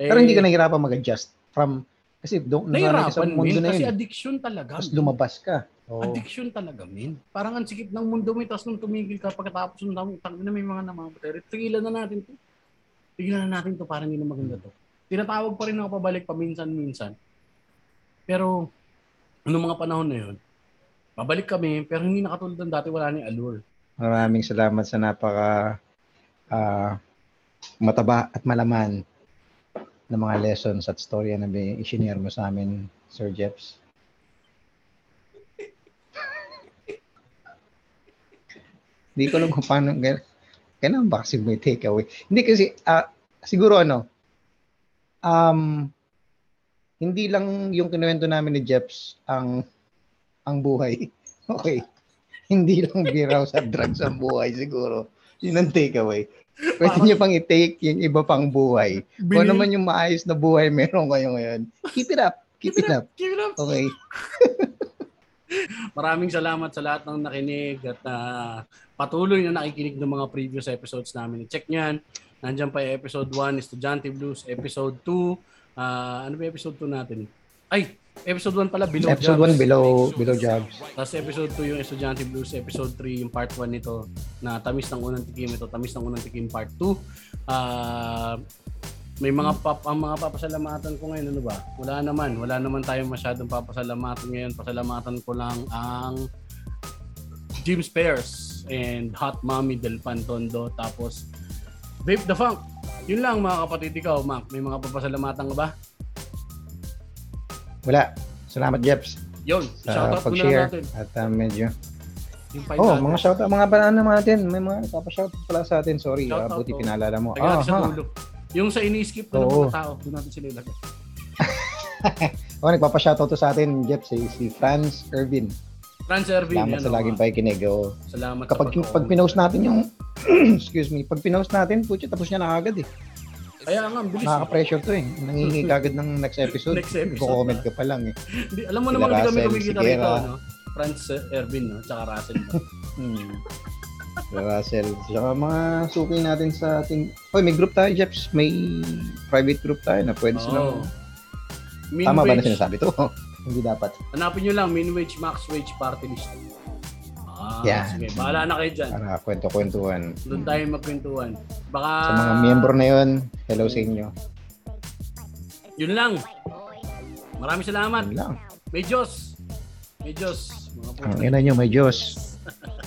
eh, Pero hindi ka nahihirapan mag-adjust from kasi nasanay ka sa nahirapan, mundo min, na kasi yun. addiction talaga. Tapos min. lumabas ka. Oo. Addiction talaga, min. Parang ang sikip ng mundo mo, tapos nung tumigil ka pagkatapos ng tang tang na may mga namamatay. Tigilan na natin to. Tigilan na natin to, parang hindi na maganda to. Tinatawag pa rin ako pabalik paminsan-minsan. Pero, noong mga panahon na yun, babalik kami, pero hindi na katulad ng dati, wala ni allure. Maraming salamat sa napaka ah, mataba at malaman na mga lessons at storya na i-share mo sa amin, Sir Jeps. Hindi ko alam kung paano, gan- kailangan ba kasi may takeaway? Hindi kasi, ah, siguro ano, um, hindi lang yung kinuwento namin ni Jeps ang ang buhay. Okay. Hindi lang biraw sa drugs ang buhay siguro. Yun ang takeaway. Pwede nyo pang i-take yung iba pang buhay. Kung Bini- naman yung maayos na buhay meron kayo ngayon. Keep it up. Keep it up. Keep it up. Okay. Maraming salamat sa lahat ng nakinig at ah, patuloy na nakikinig ng mga previous episodes namin. I-check nyan. Nandiyan pa yung episode 1, Estudyante Blues. Episode 2, ah, ano ba episode 2 natin? Ay, episode 1 pala, Below Episode Jobs. 1 below below jobs. Tapos episode 2 yung Estudyante Blues. Episode 3 yung part 1 nito na Tamis ng Unang Tikim. Ito, Tamis ng Unang Tikim part 2. Ah, may mga pap ang mga papasalamatan ko ngayon ano ba? Wala naman, wala naman tayong masyadong papasalamatan ngayon. Pasalamatan ko lang ang Jim Spears and Hot Mommy Del Pantondo tapos Vape the Funk Yun lang mga kapatid ikaw, Mac. May mga papasalamatan ka ba? Wala. Salamat, Jeps, Yun, sa shoutout muna pag-share. natin. At uh, medyo... Yung five Oh, natin. mga shoutout, mga banana natin. May mga nagpapa-shoutout pala sa atin. Sorry, ah, Shoutout, buti oh. pinaalala mo. Lagyan natin sa dulo. Yung sa ini-skip na ng Oo. mga tao, doon natin sila ilagay. Oh, nagpapa-shoutout to sa atin, Jeff, si, si Franz Irvin. Franz Ervin, Salamat yan, sa oh, laging ah. pakikinig. Oh. Salamat Kapag pag pinost natin yung excuse me, pag pinost natin, putya, tapos niya na agad eh. Kaya nga, ang bilis. eh. Nakaka-pressure to eh. Nangingi ka agad ng next episode. Next episode Ko-comment na. ka pa lang eh. Hindi, alam mo Sila naman, hindi kami kumikita rito, no? Franz Ervin, no? Tsaka Russell. No? Hmm. Russell. Saka mga suki natin sa ating... Hoy, may group tayo, Jeps. May private group tayo na pwede Oo. silang... Min Tama ba na wage, sinasabi to? Hindi dapat. hanapin nyo lang, min wage, max wage, party list. Ah, Yan. sige. Bahala na kayo dyan. Para kwento-kwentuhan. Doon tayo magkwentuhan. Baka... Sa mga miyembro na yon, hello sa inyo. Yun lang. Maraming salamat. Yun lang. May Diyos. May Diyos. Mga Ang ina nyo, may Diyos.